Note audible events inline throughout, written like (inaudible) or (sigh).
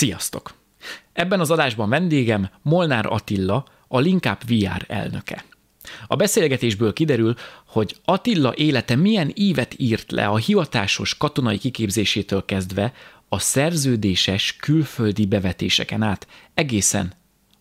Sziasztok! Ebben az adásban vendégem Molnár Attila, a Linkup VR elnöke. A beszélgetésből kiderül, hogy Attila élete milyen ívet írt le a hivatásos katonai kiképzésétől kezdve a szerződéses külföldi bevetéseken át egészen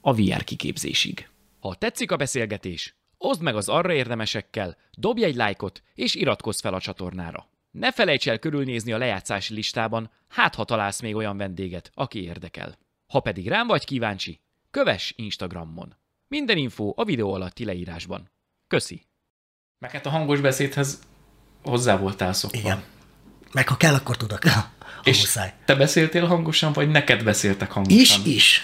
a VR kiképzésig. Ha tetszik a beszélgetés, oszd meg az arra érdemesekkel, dobj egy lájkot és iratkozz fel a csatornára. Ne felejts el körülnézni a lejátszási listában, hát ha találsz még olyan vendéget, aki érdekel. Ha pedig rám vagy kíváncsi, kövess Instagramon. Minden info a videó alatti leírásban. Köszi! Meg hát a hangos beszédhez hozzá voltál szokva. Igen. Meg ha kell, akkor tudok. Ha És muszáj. te beszéltél hangosan, vagy neked beszéltek hangosan? Is, is.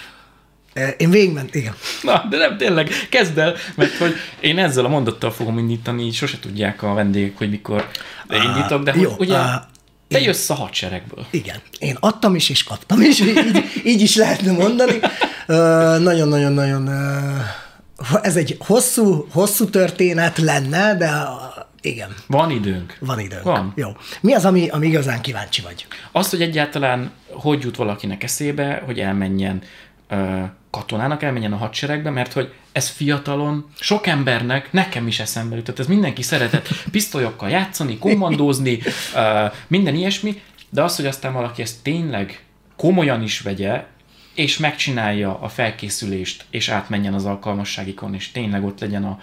Eh, Én végigment, igen. Na, de nem tényleg, kezd el, mert hogy én ezzel a mondattal fogom indítani, így sose tudják a vendégek, hogy mikor indítok, de hogy jó, ugye á, te jössz a hadseregből. Igen. Én adtam is, és kaptam is, így, így is lehetne mondani. Nagyon-nagyon-nagyon... ö, Ez egy hosszú, hosszú történet lenne, de igen, Van időnk. van időnk. Van. Jó. Mi az, ami, ami igazán kíváncsi vagy? Azt, hogy egyáltalán hogy jut valakinek eszébe, hogy elmenjen katonának, elmenjen a hadseregbe, mert hogy ez fiatalon sok embernek, nekem is eszembe jutott, ez mindenki szeretett pisztolyokkal játszani, kommandózni, (laughs) minden ilyesmi, de az, hogy aztán valaki ezt tényleg komolyan is vegye, és megcsinálja a felkészülést, és átmenjen az alkalmasságikon, és tényleg ott legyen a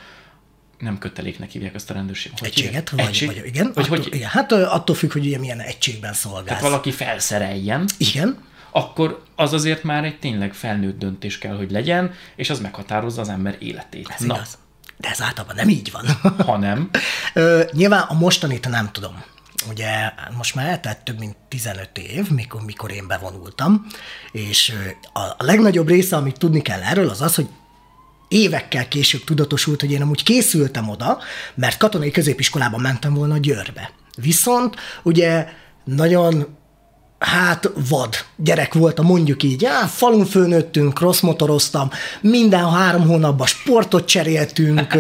nem köteléknek hívják azt a rendőrséget. Hogy Egységet? hívják? Vagy, Egység? vagy, igen, Vagy attól, hogy igen. Hát attól függ, hogy ugye milyen egységben szolgálsz. tehát valaki felszereljen, Igen, akkor az azért már egy tényleg felnőtt döntés kell, hogy legyen, és az meghatározza az ember életét. ez Na, igaz. De ez általában nem így van. (laughs) ha nem, Ö, nyilván a mostanit nem tudom. Ugye most már eltelt több mint 15 év, mikor, mikor én bevonultam, és a, a legnagyobb része, amit tudni kell erről, az az, hogy évekkel később tudatosult, hogy én amúgy készültem oda, mert katonai középiskolában mentem volna Győrbe. Viszont ugye nagyon hát vad gyerek voltam, mondjuk így, á, falun főnőttünk, rossz motoroztam, minden három hónapban sportot cseréltünk,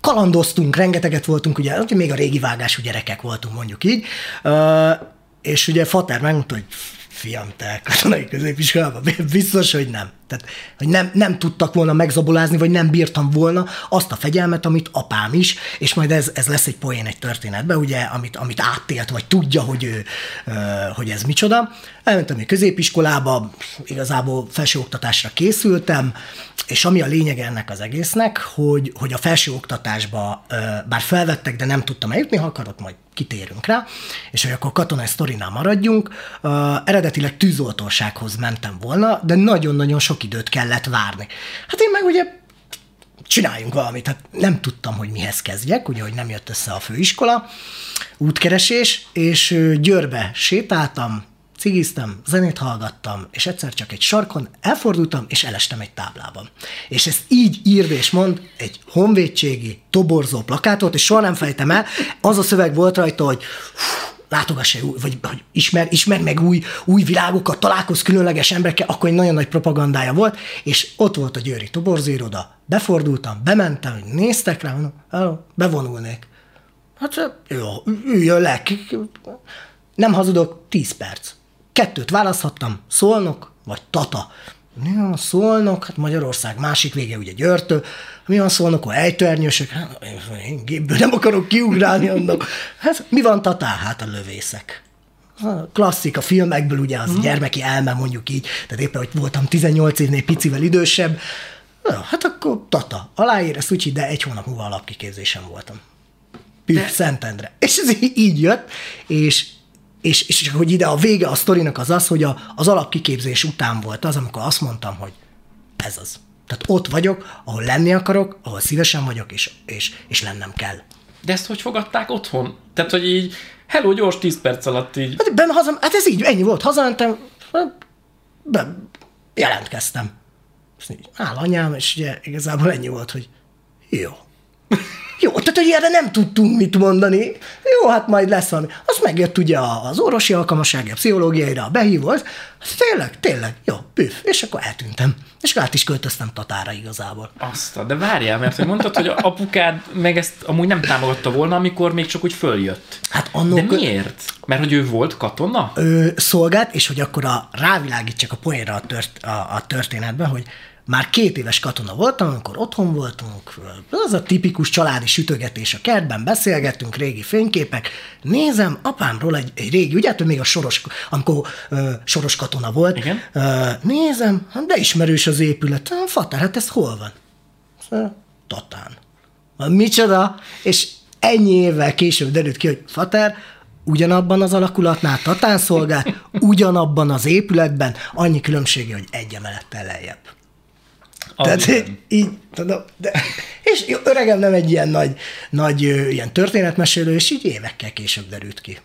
kalandoztunk, rengeteget voltunk, ugye, még a régi vágású gyerekek voltunk, mondjuk így, és ugye Fater megmondta, hogy fiam, te katonai középiskolában (laughs) biztos, hogy nem. Tehát, hogy nem, nem tudtak volna megzabolázni, vagy nem bírtam volna azt a fegyelmet, amit apám is, és majd ez, ez lesz egy poén egy történetben, ugye, amit, amit átélt, vagy tudja, hogy, ő, hogy ez micsoda. Elmentem egy középiskolába, igazából felsőoktatásra készültem, és ami a lényeg ennek az egésznek, hogy, hogy a felsőoktatásba ö, bár felvettek, de nem tudtam eljutni, ha akarod, majd kitérünk rá, és hogy akkor katonai sztorinál maradjunk. Eredetileg tűzoltósághoz mentem volna, de nagyon-nagyon sok időt kellett várni. Hát én meg ugye csináljunk valamit. Hát nem tudtam, hogy mihez kezdjek, ugye, hogy nem jött össze a főiskola, útkeresés, és Győrbe sétáltam, cigiztem, zenét hallgattam, és egyszer csak egy sarkon elfordultam, és elestem egy táblában. És ezt így írd és mond egy honvédségi toborzó plakátot, és soha nem fejtem el, az a szöveg volt rajta, hogy látogass el, vagy, vagy ismer, ismer meg új, új világokat, találkozz különleges emberekkel, akkor egy nagyon nagy propagandája volt, és ott volt a győri toborzóiroda, befordultam, bementem, hogy néztek rá, mondom, hello, bevonulnék. Hát jó, üljön le. Nem hazudok, 10 perc. Kettőt választhattam, Szolnok vagy Tata. Mi van Szolnok? Hát Magyarország másik vége, ugye Győrtől. Mi van Szolnokon? Ejtőernyősök? Hát, én gépből nem akarok kiugrálni annak. Hát mi van Tatán? Hát a lövészek. A klasszik a filmekből, ugye az gyermeki elme, mondjuk így, tehát éppen, hogy voltam 18 évnél picivel idősebb, Na, hát akkor Tata, aláír, ezt úgy, de egy hónap múlva alapkiképzésen voltam. Püff, Szentendre. És ez így jött, és, és, és hogy ide a vége a sztorinak az az, hogy a, az alapkiképzés után volt az, amikor azt mondtam, hogy ez az. Tehát ott vagyok, ahol lenni akarok, ahol szívesen vagyok, és, és, és lennem kell. de ezt hogy fogadták otthon? Tehát, hogy így, hello, gyors 10 perc alatt így, Hát, ben haza, hát ez így, ennyi volt. Hazamentem, be, jelentkeztem. És így, áll anyám, és ugye igazából ennyi volt, hogy jó. Jó, tehát hogy erre nem tudtunk mit mondani. jó, hát majd lesz valami. Az megjött ugye az orvosi alkalmassági, a pszichológiaira, a behívó, az, az tényleg, tényleg, jó, püf, és akkor eltűntem. És át is költöztem Tatára igazából. Azt, de várjál, mert hogy mondtad, hogy apukád meg ezt amúgy nem támogatta volna, amikor még csak úgy följött. Hát annó De miért? Mert hogy ő volt katona? Ő szolgált, és hogy akkor a, rávilágítsak a poénra a, tört, a, a történetben, hogy már két éves katona voltam, amikor otthon voltunk, az a tipikus családi sütögetés a kertben, beszélgettünk, régi fényképek, nézem apámról egy, egy régi, ugye, hát még a soros, amikor ö, soros katona volt, Igen. Ö, nézem, hát de ismerős az épület, Fater, hát ez hol van? Tatán. Micsoda? És ennyi évvel később derült ki, hogy Fater, ugyanabban az alakulatnál Tatán szolgált, ugyanabban az épületben, annyi különbsége, hogy egy emelettel lejjebb. Tehát igen. így, így tudom, de, és öregem nem egy ilyen nagy, nagy ilyen történetmesélő, és így évekkel később derült ki.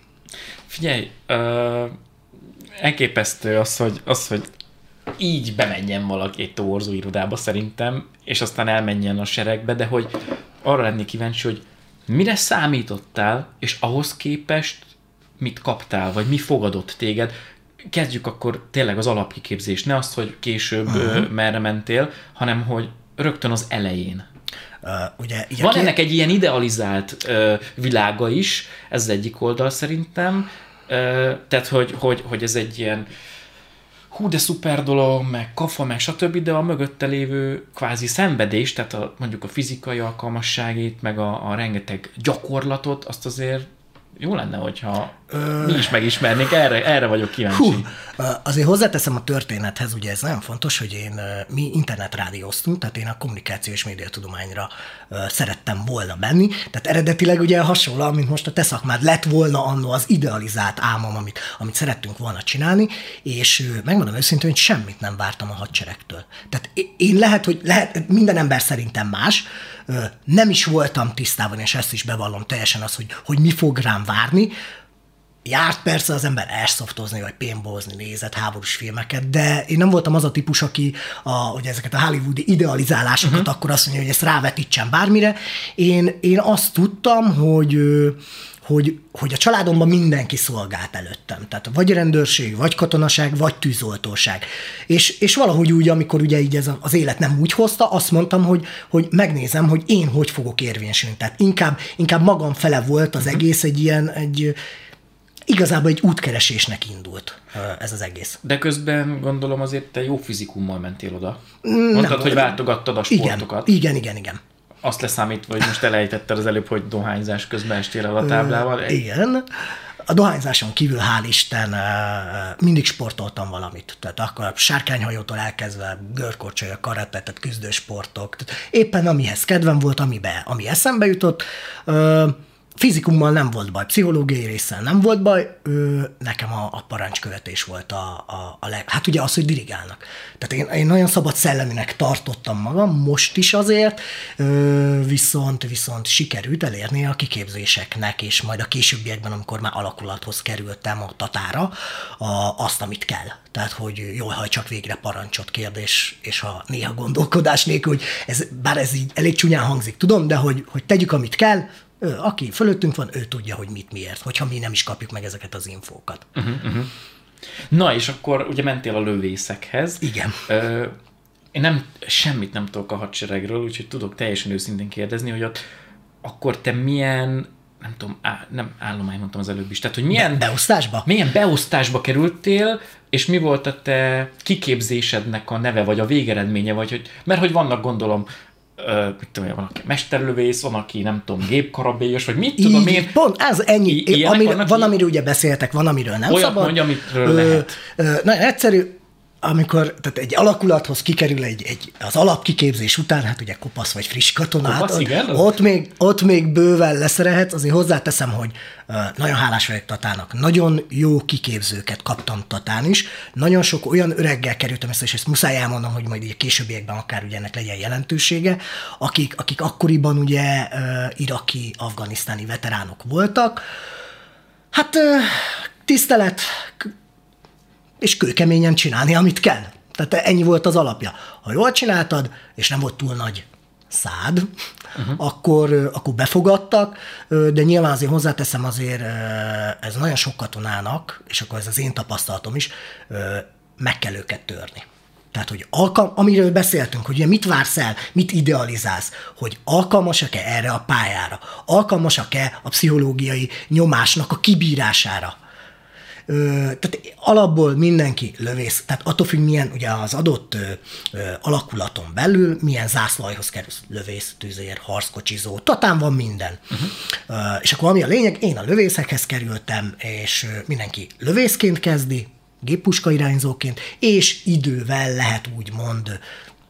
Figyelj, ö, elképesztő az hogy, az, hogy így bemenjen valaki egy toborzó irodába szerintem, és aztán elmenjen a seregbe, de hogy arra lennék kíváncsi, hogy mire számítottál, és ahhoz képest mit kaptál, vagy mi fogadott téged. Kezdjük akkor tényleg az alapkiképzést, ne azt, hogy később uh-huh. merre mentél, hanem hogy rögtön az elején. Uh, ugye, így a Van ké- ennek egy ilyen idealizált ö, világa is, ez az egyik oldal szerintem, ö, tehát hogy, hogy, hogy ez egy ilyen hú, de szuper dolog, meg kafa, meg stb., de a mögötte lévő kvázi szenvedés, tehát a, mondjuk a fizikai alkalmasságét, meg a, a rengeteg gyakorlatot, azt azért jó lenne, hogyha. Mi is megismernénk, erre, erre vagyok kíváncsi. Hú, azért hozzáteszem a történethez, ugye ez nagyon fontos, hogy én, mi internetrádióztunk, tehát én a kommunikáció és médiatudományra szerettem volna menni, tehát eredetileg ugye hasonlóan, mint most a te szakmád, lett volna annó az idealizált álmom, amit, amit szerettünk volna csinálni, és megmondom őszintén, hogy semmit nem vártam a hadseregtől. Tehát én lehet, hogy lehet, minden ember szerintem más, nem is voltam tisztában, és ezt is bevallom teljesen az, hogy, hogy mi fog rám várni, Járt persze az ember airsoftozni, vagy paintballozni, nézett háborús filmeket, de én nem voltam az a típus, aki a, hogy ezeket a hollywoodi idealizálásokat uh-huh. akkor azt mondja, hogy ezt rávetítsen bármire. Én, én azt tudtam, hogy hogy, hogy a családomban mindenki szolgált előttem. Tehát vagy rendőrség, vagy katonaság, vagy tűzoltóság. És, és valahogy úgy, amikor ugye így ez az élet nem úgy hozta, azt mondtam, hogy, hogy megnézem, hogy én hogy fogok érvényesülni. Tehát inkább, inkább magam fele volt az egész egy ilyen, egy, igazából egy útkeresésnek indult ez az egész. De közben gondolom azért te jó fizikummal mentél oda. Mondtad, nem, hogy váltogattad a Igen, sportokat. igen, igen, igen. Azt leszámítva, hogy most elejtetted az előbb, hogy dohányzás közben estél el a táblával. Igen. A dohányzáson kívül, hál' Isten, mindig sportoltam valamit. Tehát akkor sárkányhajótól elkezdve görkorcsolya, karate, tehát küzdősportok. Tehát éppen amihez kedvem volt, amibe, ami eszembe jutott. Fizikummal nem volt baj, pszichológiai résszel nem volt baj, ö, nekem a, a parancskövetés volt a, a, a leg... Hát ugye az, hogy dirigálnak. Tehát én, én nagyon szabad szelleminek tartottam magam, most is azért, ö, viszont, viszont sikerült elérni a kiképzéseknek, és majd a későbbiekben, amikor már alakulathoz kerültem a tatára, a, azt, amit kell. Tehát, hogy jól hajtsak végre parancsot kérdés, és ha néha gondolkodás nélkül, hogy ez, bár ez így elég csúnyán hangzik, tudom, de hogy, hogy tegyük, amit kell, ő, aki fölöttünk van, ő tudja, hogy mit miért, hogyha mi nem is kapjuk meg ezeket az infókat. Uh-huh. Na, és akkor ugye mentél a lövészekhez. Igen. Ö, én nem, semmit nem tudok a hadseregről, úgyhogy tudok teljesen őszintén kérdezni, hogy ott akkor te milyen, nem tudom, á, nem állomány mondtam az előbb is, tehát hogy milyen, Beosztásba? milyen beosztásba kerültél, és mi volt a te kiképzésednek a neve, vagy a végeredménye, vagy hogy, mert hogy vannak gondolom, ö, mit tudom én, van, aki mesterlövész, van, aki nem tudom, gépkarabélyos, vagy mit tudom én, pont, ez ennyi. I- Amir, van, így? amiről ugye beszéltek, van, amiről nem Olyat szabad. mondj, amitről lehet. Ö, nagyon egyszerű, amikor tehát egy alakulathoz kikerül egy, egy, az alapkiképzés után, hát ugye kopasz vagy friss katonát, Kopasz, ott, igen? ott, még, ott még bőven leszerelhetsz, azért hozzáteszem, hogy ö, nagyon hálás vagyok Tatának. Nagyon jó kiképzőket kaptam Tatán is. Nagyon sok olyan öreggel kerültem össze, és ezt muszáj elmondom, hogy majd így a későbbiekben akár ugye ennek legyen jelentősége, akik, akik akkoriban ugye iraki, afganisztáni veteránok voltak. Hát tisztelet, és kőkeményen csinálni, amit kell. Tehát ennyi volt az alapja. Ha jól csináltad, és nem volt túl nagy szád, uh-huh. akkor, akkor befogadtak, de nyilván azért hozzáteszem azért, ez nagyon sok katonának, és akkor ez az én tapasztalatom is, meg kell őket törni. Tehát, hogy alkalm, amiről beszéltünk, hogy ugye mit vársz el, mit idealizálsz, hogy alkalmasak-e erre a pályára, alkalmasak-e a pszichológiai nyomásnak a kibírására. Tehát alapból mindenki lövész, tehát attól függ, milyen ugye az adott alakulaton belül, milyen zászlajhoz kerül lövész, tűzér, harckocsizó, tatán van minden. Uh-huh. És akkor ami a lényeg, én a lövészekhez kerültem, és mindenki lövészként kezdi, géppuska irányzóként, és idővel lehet úgymond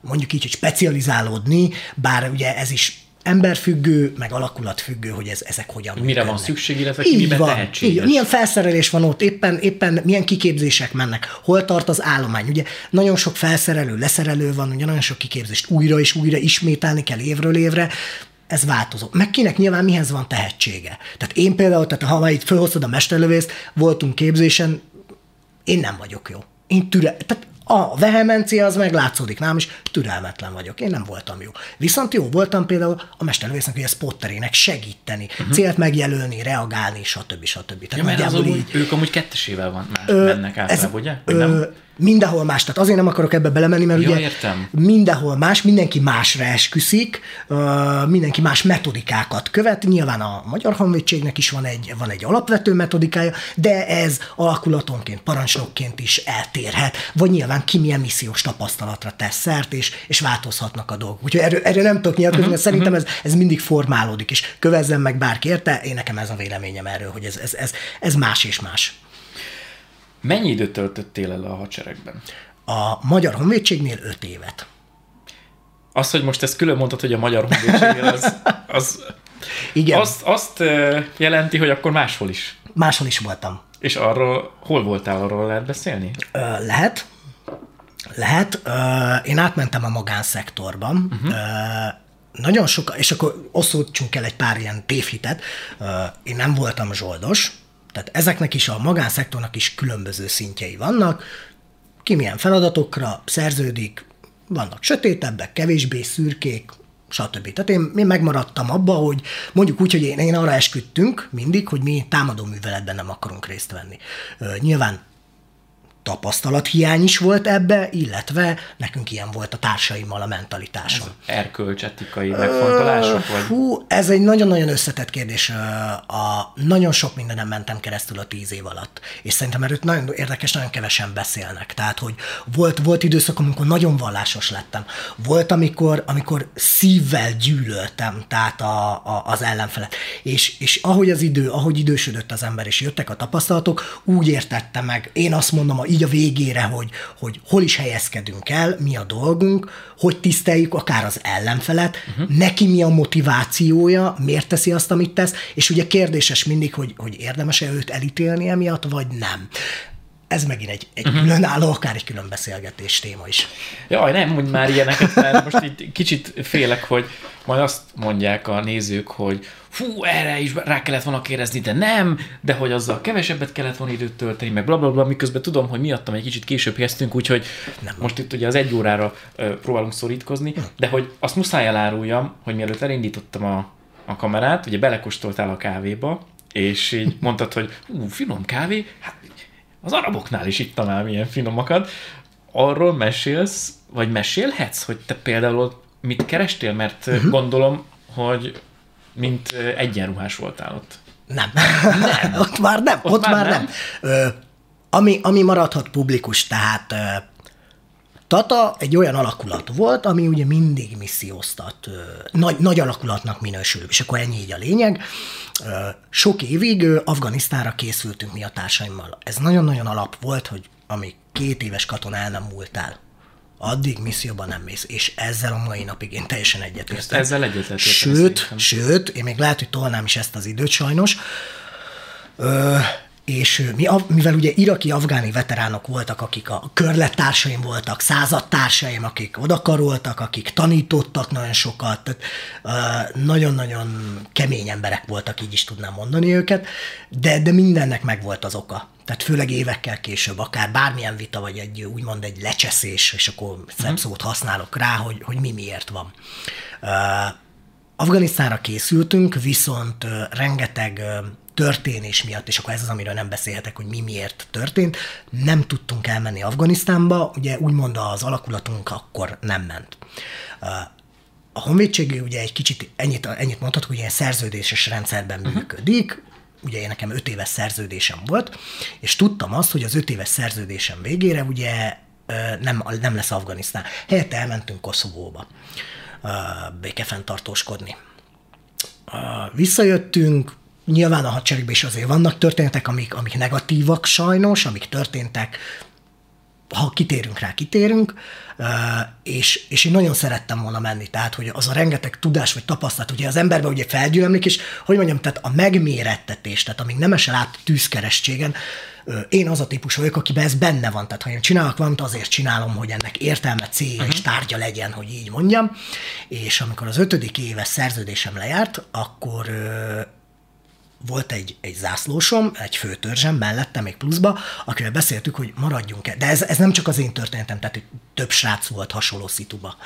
mondjuk így, hogy specializálódni, bár ugye ez is emberfüggő, meg alakulatfüggő, hogy ez, ezek hogyan Mire működnek. van szükség, illetve ki miben van, tehetséges. Így, milyen felszerelés van ott, éppen, éppen milyen kiképzések mennek, hol tart az állomány. Ugye nagyon sok felszerelő, leszerelő van, ugye nagyon sok kiképzést újra és újra ismételni kell évről évre, ez változó. Meg kinek nyilván mihez van tehetsége. Tehát én például, tehát ha itt felhoztad a mesterlövészt, voltunk képzésen, én nem vagyok jó. Én türe, tehát a vehemencia az meglátszódik nálam is, türelmetlen vagyok, én nem voltam jó. Viszont jó voltam például a mesterlövésznek, hogy a spotterének segíteni, uh-huh. célt megjelölni, reagálni, stb. stb. Tehát ja, mert az így, ők amúgy kettesével van, ö, mennek általában, ez, ugye? Ö, nem? Mindenhol más. Tehát azért nem akarok ebbe belemenni, mert ja, ugye értem. mindenhol más, mindenki másra esküszik, mindenki más metodikákat követ. Nyilván a Magyar Honvédségnek is van egy, van egy alapvető metodikája, de ez alakulatonként, parancsnokként is eltérhet, vagy nyilván ki milyen missziós tapasztalatra tesz szert, és, és változhatnak a dolgok. Úgyhogy erről, erről nem tudok nyilatkozni, uh-huh, mert szerintem uh-huh. ez, ez mindig formálódik, és kövezzem meg bárki érte, én nekem ez a véleményem erről, hogy ez, ez, ez, ez más és más. Mennyi időt töltöttél el a hadseregben? A Magyar Honvédségnél öt évet. Az, hogy most ezt külön mondtad, hogy a Magyar Honvédségnél, az, az Igen. Azt, azt jelenti, hogy akkor máshol is. Máshol is voltam. És arról, hol voltál, arról lehet beszélni? Ö, lehet. Lehet. Ö, én átmentem a magánszektorban. Uh-huh. Ö, nagyon sok, és akkor oszoltsunk el egy pár ilyen tévhitet. Én nem voltam zsoldos, tehát ezeknek is a magánszektornak is különböző szintjei vannak, ki milyen feladatokra szerződik, vannak sötétebbek, kevésbé szürkék, stb. Tehát én, én megmaradtam abba, hogy mondjuk úgy, hogy én, én arra esküdtünk mindig, hogy mi támadó műveletben nem akarunk részt venni. nyilván tapasztalathiány is volt ebbe, illetve nekünk ilyen volt a társaimmal a mentalitásom. Ez erkölcsetikai megfontolások? Vagy? Hú, ez egy nagyon-nagyon összetett kérdés. A, nagyon sok mindenem mentem keresztül a tíz év alatt, és szerintem erről nagyon érdekes, nagyon kevesen beszélnek. Tehát, hogy volt, volt időszak, amikor nagyon vallásos lettem. Volt, amikor, amikor szívvel gyűlöltem, tehát a, a, az ellenfelet. És, és ahogy az idő, ahogy idősödött az ember, és jöttek a tapasztalatok, úgy értette meg. Én azt mondom, a így a végére, hogy, hogy hol is helyezkedünk el, mi a dolgunk, hogy tiszteljük akár az ellenfelet, uh-huh. neki mi a motivációja, miért teszi azt, amit tesz, és ugye kérdéses mindig, hogy, hogy érdemes-e őt elítélni emiatt, vagy nem ez megint egy, egy uh-huh. különálló, akár egy külön beszélgetés téma is. Jaj, nem mondj már ilyeneket, mert most itt kicsit félek, hogy majd azt mondják a nézők, hogy fú, erre is rá kellett volna kérdezni, de nem, de hogy azzal kevesebbet kellett volna időt tölteni, meg blablabla, bla, bla, miközben tudom, hogy miattam egy kicsit később kezdtünk, úgyhogy nem. most itt ugye az egy órára uh, próbálunk szorítkozni, hm. de hogy azt muszáj eláruljam, hogy mielőtt elindítottam a, a kamerát, ugye belekóstoltál a kávéba, és így (laughs) mondtad, hogy ú, finom kávé, hát az araboknál is ittam el milyen finomakat. Arról mesélsz, vagy mesélhetsz, hogy te például mit kerestél, mert uh-huh. gondolom, hogy mint egyenruhás voltál ott. Nem. nem. (laughs) ott már nem. Ott, ott már, már nem. nem. Ö, ami, ami maradhat publikus, tehát ö, Tata egy olyan alakulat volt, ami ugye mindig misszióztat, ö, nagy, nagy alakulatnak minősül, és akkor ennyi így a lényeg. Ö, sok évig ö, Afganisztánra készültünk mi a társaimmal. Ez nagyon-nagyon alap volt, hogy ami két éves katona el nem múltál addig misszióban nem mész. És ezzel a mai napig én teljesen egyetértek. Ezzel egyetértek. Sőt, sőt, én még lehet, hogy tolnám is ezt az időt sajnos. Ö, és mi, mivel ugye iraki afgáni veteránok voltak, akik a körlettársaim voltak, századtársaim, akik odakaroltak, akik tanítottak nagyon sokat, tehát nagyon-nagyon kemény emberek voltak, így is tudnám mondani őket, de, de mindennek meg volt az oka. Tehát főleg évekkel később, akár bármilyen vita, vagy egy úgymond egy lecseszés, és akkor szebb mhm. használok rá, hogy, hogy mi miért van. Afganisztánra készültünk, viszont rengeteg történés miatt, és akkor ez az, amiről nem beszélhetek, hogy mi miért történt, nem tudtunk elmenni Afganisztánba, ugye úgymond az alakulatunk akkor nem ment. A honvédségi ugye egy kicsit ennyit, ennyit mondhatok, hogy ilyen szerződéses rendszerben uh-huh. működik, ugye én nekem öt éves szerződésem volt, és tudtam azt, hogy az öt éves szerződésem végére ugye nem, nem lesz Afganisztán. Helyette elmentünk Koszovóba békefenntartóskodni. Visszajöttünk, nyilván a hadseregben is azért vannak történetek, amik, amik negatívak sajnos, amik történtek, ha kitérünk rá, kitérünk, és, és én nagyon szerettem volna menni, tehát, hogy az a rengeteg tudás vagy tapasztalat, ugye az emberben ugye felgyűlömlik, és hogy mondjam, tehát a megmérettetés, tehát amíg nem esel át tűzkerestségen, én az a típus vagyok, akiben ez benne van, tehát ha én csinálok valamit, azért csinálom, hogy ennek értelme, célja uh-huh. és tárgya legyen, hogy így mondjam, és amikor az ötödik éves szerződésem lejárt, akkor volt egy, egy zászlósom, egy főtörzsem mellette, még pluszba, akivel beszéltük, hogy maradjunk-e. De ez, ez nem csak az én történetem, tehát több srác volt hasonló szituba.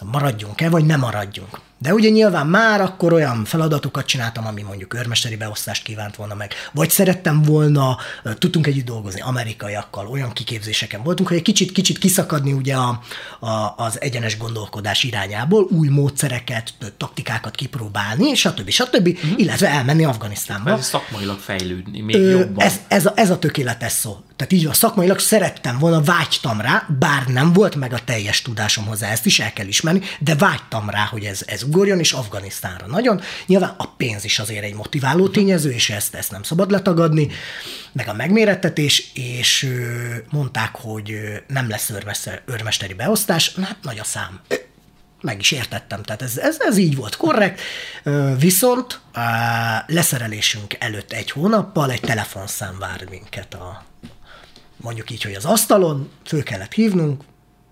Maradjunk-e, vagy nem maradjunk. De ugye nyilván már akkor olyan feladatokat csináltam, ami mondjuk őrmesteri beosztást kívánt volna meg, vagy szerettem volna, tudtunk együtt dolgozni amerikaiakkal, olyan kiképzéseken voltunk, hogy egy kicsit, kicsit kiszakadni ugye a, a, az egyenes gondolkodás irányából, új módszereket, taktikákat kipróbálni, stb. stb. Mm-hmm. illetve elmenni Afganisztánba. Ez szakmailag fejlődni, még Ö, jobban. Ez, ez, a, ez a tökéletes szó. Tehát így a szakmailag szerettem volna, vágytam rá, bár nem volt meg a teljes tudásom hozzá, ezt is el kell ismerni, de vágytam rá, hogy ez, ez ugorjon, és Afganisztánra. Nagyon. Nyilván a pénz is azért egy motiváló tényező, és ezt, ezt nem szabad letagadni, meg a megmérettetés, és mondták, hogy nem lesz őrmesteri beosztás, hát nagy a szám. Meg is értettem, tehát ez, ez, ez így volt korrekt, viszont a leszerelésünk előtt egy hónappal egy telefonszám vár minket a, mondjuk így, hogy az asztalon, föl kellett hívnunk,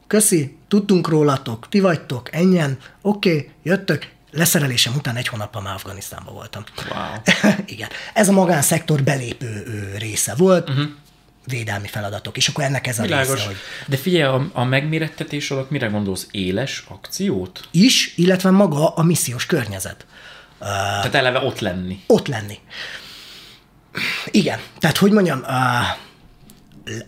köszi, tudtunk rólatok, ti vagytok, ennyien, oké, okay, jöttök, leszerelésem után egy hónappal már Afganisztánban voltam. Wow. (laughs) Igen. Ez a magánszektor belépő része volt, uh-huh. védelmi feladatok, és akkor ennek ez a Világos. része. Hogy... De figyelj, a, a megmérettetés alatt mire gondolsz? Éles akciót? Is, illetve maga a missziós környezet. Tehát eleve ott lenni. Ott lenni. Igen. Tehát, hogy mondjam, uh,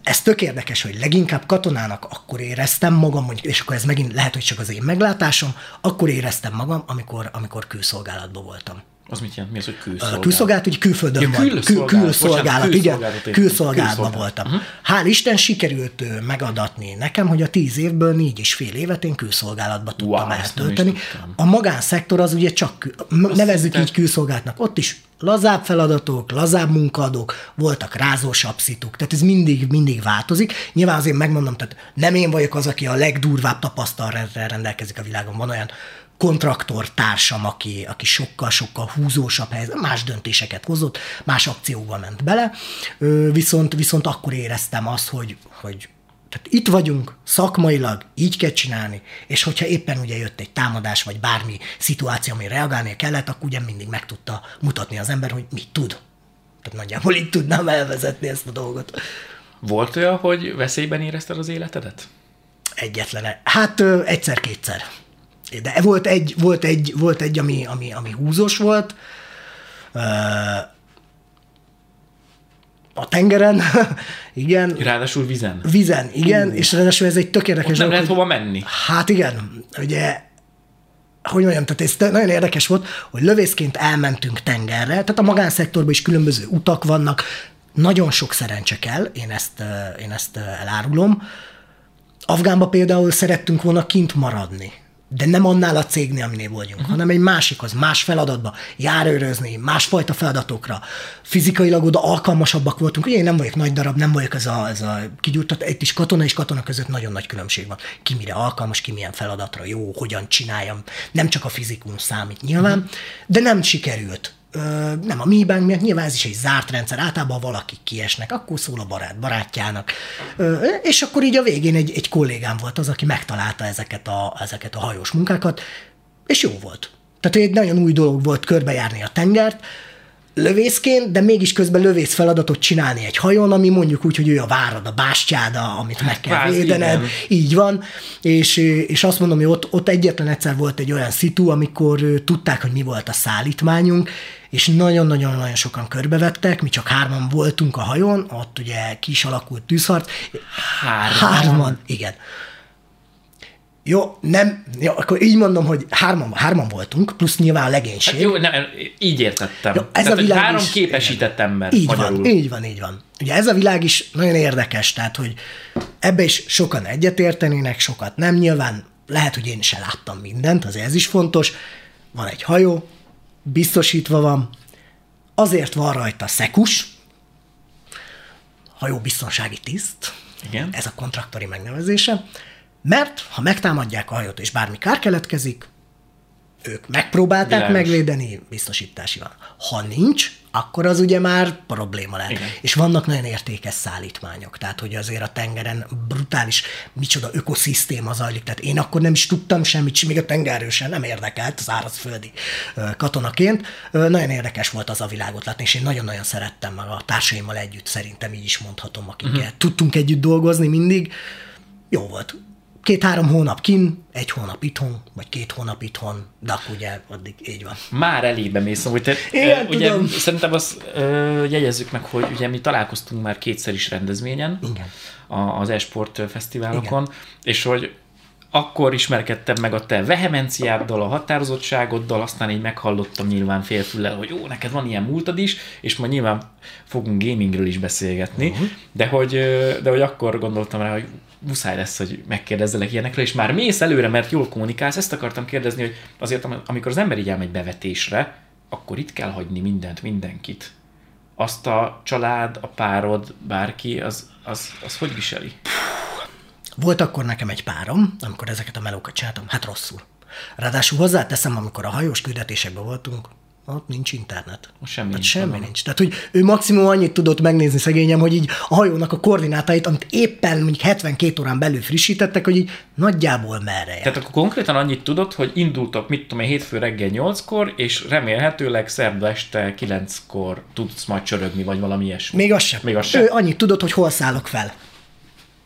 ez tök érdekes, hogy leginkább katonának akkor éreztem magam, mondjuk, és akkor ez megint lehet, hogy csak az én meglátásom, akkor éreztem magam, amikor, amikor külszolgálatban voltam. Az mit jelent? Mi az, hogy külszolgálat? Külszolgálat, hogy külföldön ja, van. Külszolgálat, külszolgálat, bocsánat, igen. Külszolgálatban voltam. Uh-huh. Hál' Isten sikerült megadatni nekem, hogy a tíz évből négy és fél évet én külszolgálatba tudtam wow, eltölteni. A magánszektor az ugye csak, nevezzük így külszolgálatnak, ott is lazább feladatok, lazább munkadók, voltak rázósabb szituk, tehát ez mindig, mindig változik. Nyilván azért megmondom, tehát nem én vagyok az, aki a legdurvább tapasztalattal rendelkezik a világon. Van olyan kontraktor társam, aki, aki sokkal-sokkal húzósabb helyzet, más döntéseket hozott, más akcióba ment bele, viszont, viszont akkor éreztem azt, hogy, hogy tehát itt vagyunk, szakmailag így kell csinálni, és hogyha éppen ugye jött egy támadás, vagy bármi szituáció, ami reagálnia kellett, akkor ugye mindig meg tudta mutatni az ember, hogy mit tud. Tehát nagyjából így tudnám elvezetni ezt a dolgot. Volt olyan, hogy veszélyben érezted az életedet? Egyetlen. Hát egyszer-kétszer. De volt egy, volt egy, volt egy ami, ami, ami húzós volt, a tengeren, (laughs) igen. Ráadásul vizen. Vizen, igen, uh. és ráadásul ez egy tökéletes. nem lehet hova menni. Hát igen, ugye hogy mondjam, tehát ez nagyon érdekes volt, hogy lövészként elmentünk tengerre, tehát a magánszektorban is különböző utak vannak, nagyon sok szerencse kell, én ezt, én ezt elárulom. Afgánba például szerettünk volna kint maradni de nem annál a cégnél, aminél vagyunk, uh-huh. hanem egy másikhoz, más feladatba, járőrözni, másfajta feladatokra. Fizikailag oda alkalmasabbak voltunk. Ugye én nem vagyok nagy darab, nem vagyok ez a, ez a kigyújtott, egy is katona és katona között nagyon nagy különbség van. Ki mire alkalmas, ki milyen feladatra jó, hogyan csináljam. Nem csak a fizikum számít nyilván, uh-huh. de nem sikerült nem a mi bank miatt, nyilván ez is egy zárt rendszer, általában valaki kiesnek, akkor szól a barát barátjának, és akkor így a végén egy, egy kollégám volt az, aki megtalálta ezeket a, ezeket a hajós munkákat, és jó volt. Tehát egy nagyon új dolog volt körbejárni a tengert, lövészként, de mégis közben lövész feladatot csinálni egy hajón, ami mondjuk úgy, hogy ő a várad, a bástyáda, amit meg kell Kvázi, védened. igen. Így van. És, és azt mondom, hogy ott, ott egyetlen egyszer volt egy olyan szitu, amikor tudták, hogy mi volt a szállítmányunk, és nagyon-nagyon-nagyon sokan körbevettek, mi csak hárman voltunk a hajón, ott ugye ki is alakult tűzharc. Hárman? Hárman, igen. Jó, nem, jó, akkor így mondom, hogy hárman, hárman voltunk, plusz nyilván a legénység. Hát jó, nem, így értettem. Jó, ez tehát, a világ hogy három is- képesített ember Így magyarul. van, így van, így van. Ugye ez a világ is nagyon érdekes, tehát, hogy ebbe is sokan egyetértenének, sokat nem. Nyilván lehet, hogy én se láttam mindent, azért ez is fontos. Van egy hajó, biztosítva van, azért van rajta szekus, hajó biztonsági tiszt, Igen. ez a kontraktori megnevezése, mert ha megtámadják a hajót és bármi kár keletkezik, ők megpróbálták Világos. megvédeni, biztosítási van. Ha nincs, akkor az ugye már probléma lehet. Igen. És vannak nagyon értékes szállítmányok, tehát hogy azért a tengeren brutális, micsoda ökoszisztéma zajlik, tehát én akkor nem is tudtam semmit, még a tengerről sem nem érdekelt az árazföldi ö, katonaként. Nagyon érdekes volt az a világot látni, és én nagyon-nagyon szerettem meg a társaimmal együtt, szerintem így is mondhatom, akikkel uh-huh. tudtunk együtt dolgozni mindig. Jó volt. Két-három hónap kin, egy hónap itthon, vagy két hónap itthon, de akkor ugye addig így van. Már elébe mész, hogy te, Igen, ugye tudom. szerintem azt ö, jegyezzük meg, hogy ugye mi találkoztunk már kétszer is rendezvényen, Igen. a, az esport fesztiválokon, Igen. és hogy akkor ismerkedtem meg a te vehemenciáddal, a határozottságoddal, aztán így meghallottam nyilván félfüllel, hogy jó, neked van ilyen múltad is, és majd nyilván fogunk gamingről is beszélgetni, uh-huh. de, hogy, de hogy akkor gondoltam rá, hogy muszáj lesz, hogy megkérdezzelek ilyenekről, és már mész előre, mert jól kommunikálsz. Ezt akartam kérdezni, hogy azért, am- amikor az ember így elmegy bevetésre, akkor itt kell hagyni mindent, mindenkit. Azt a család, a párod, bárki, az, az, az hogy viseli? Volt akkor nekem egy párom, amikor ezeket a melókat csináltam, hát rosszul. Ráadásul hozzáteszem, amikor a hajós küldetésekben voltunk, ott nincs internet. Semmi hát nincs, semmi nincs. Tehát, hogy ő maximum annyit tudott megnézni szegényem, hogy így a hajónak a koordinátáit, amit éppen mondjuk 72 órán belül frissítettek, hogy így nagyjából merre jár. Tehát akkor konkrétan annyit tudod, hogy indultok, mit tudom én, hétfő reggel 8-kor, és remélhetőleg szerda este 9-kor tudsz majd csörögni, vagy valami ilyesmi. Még az sem. Még az sem? Ő annyit tudott, hogy hol szállok fel.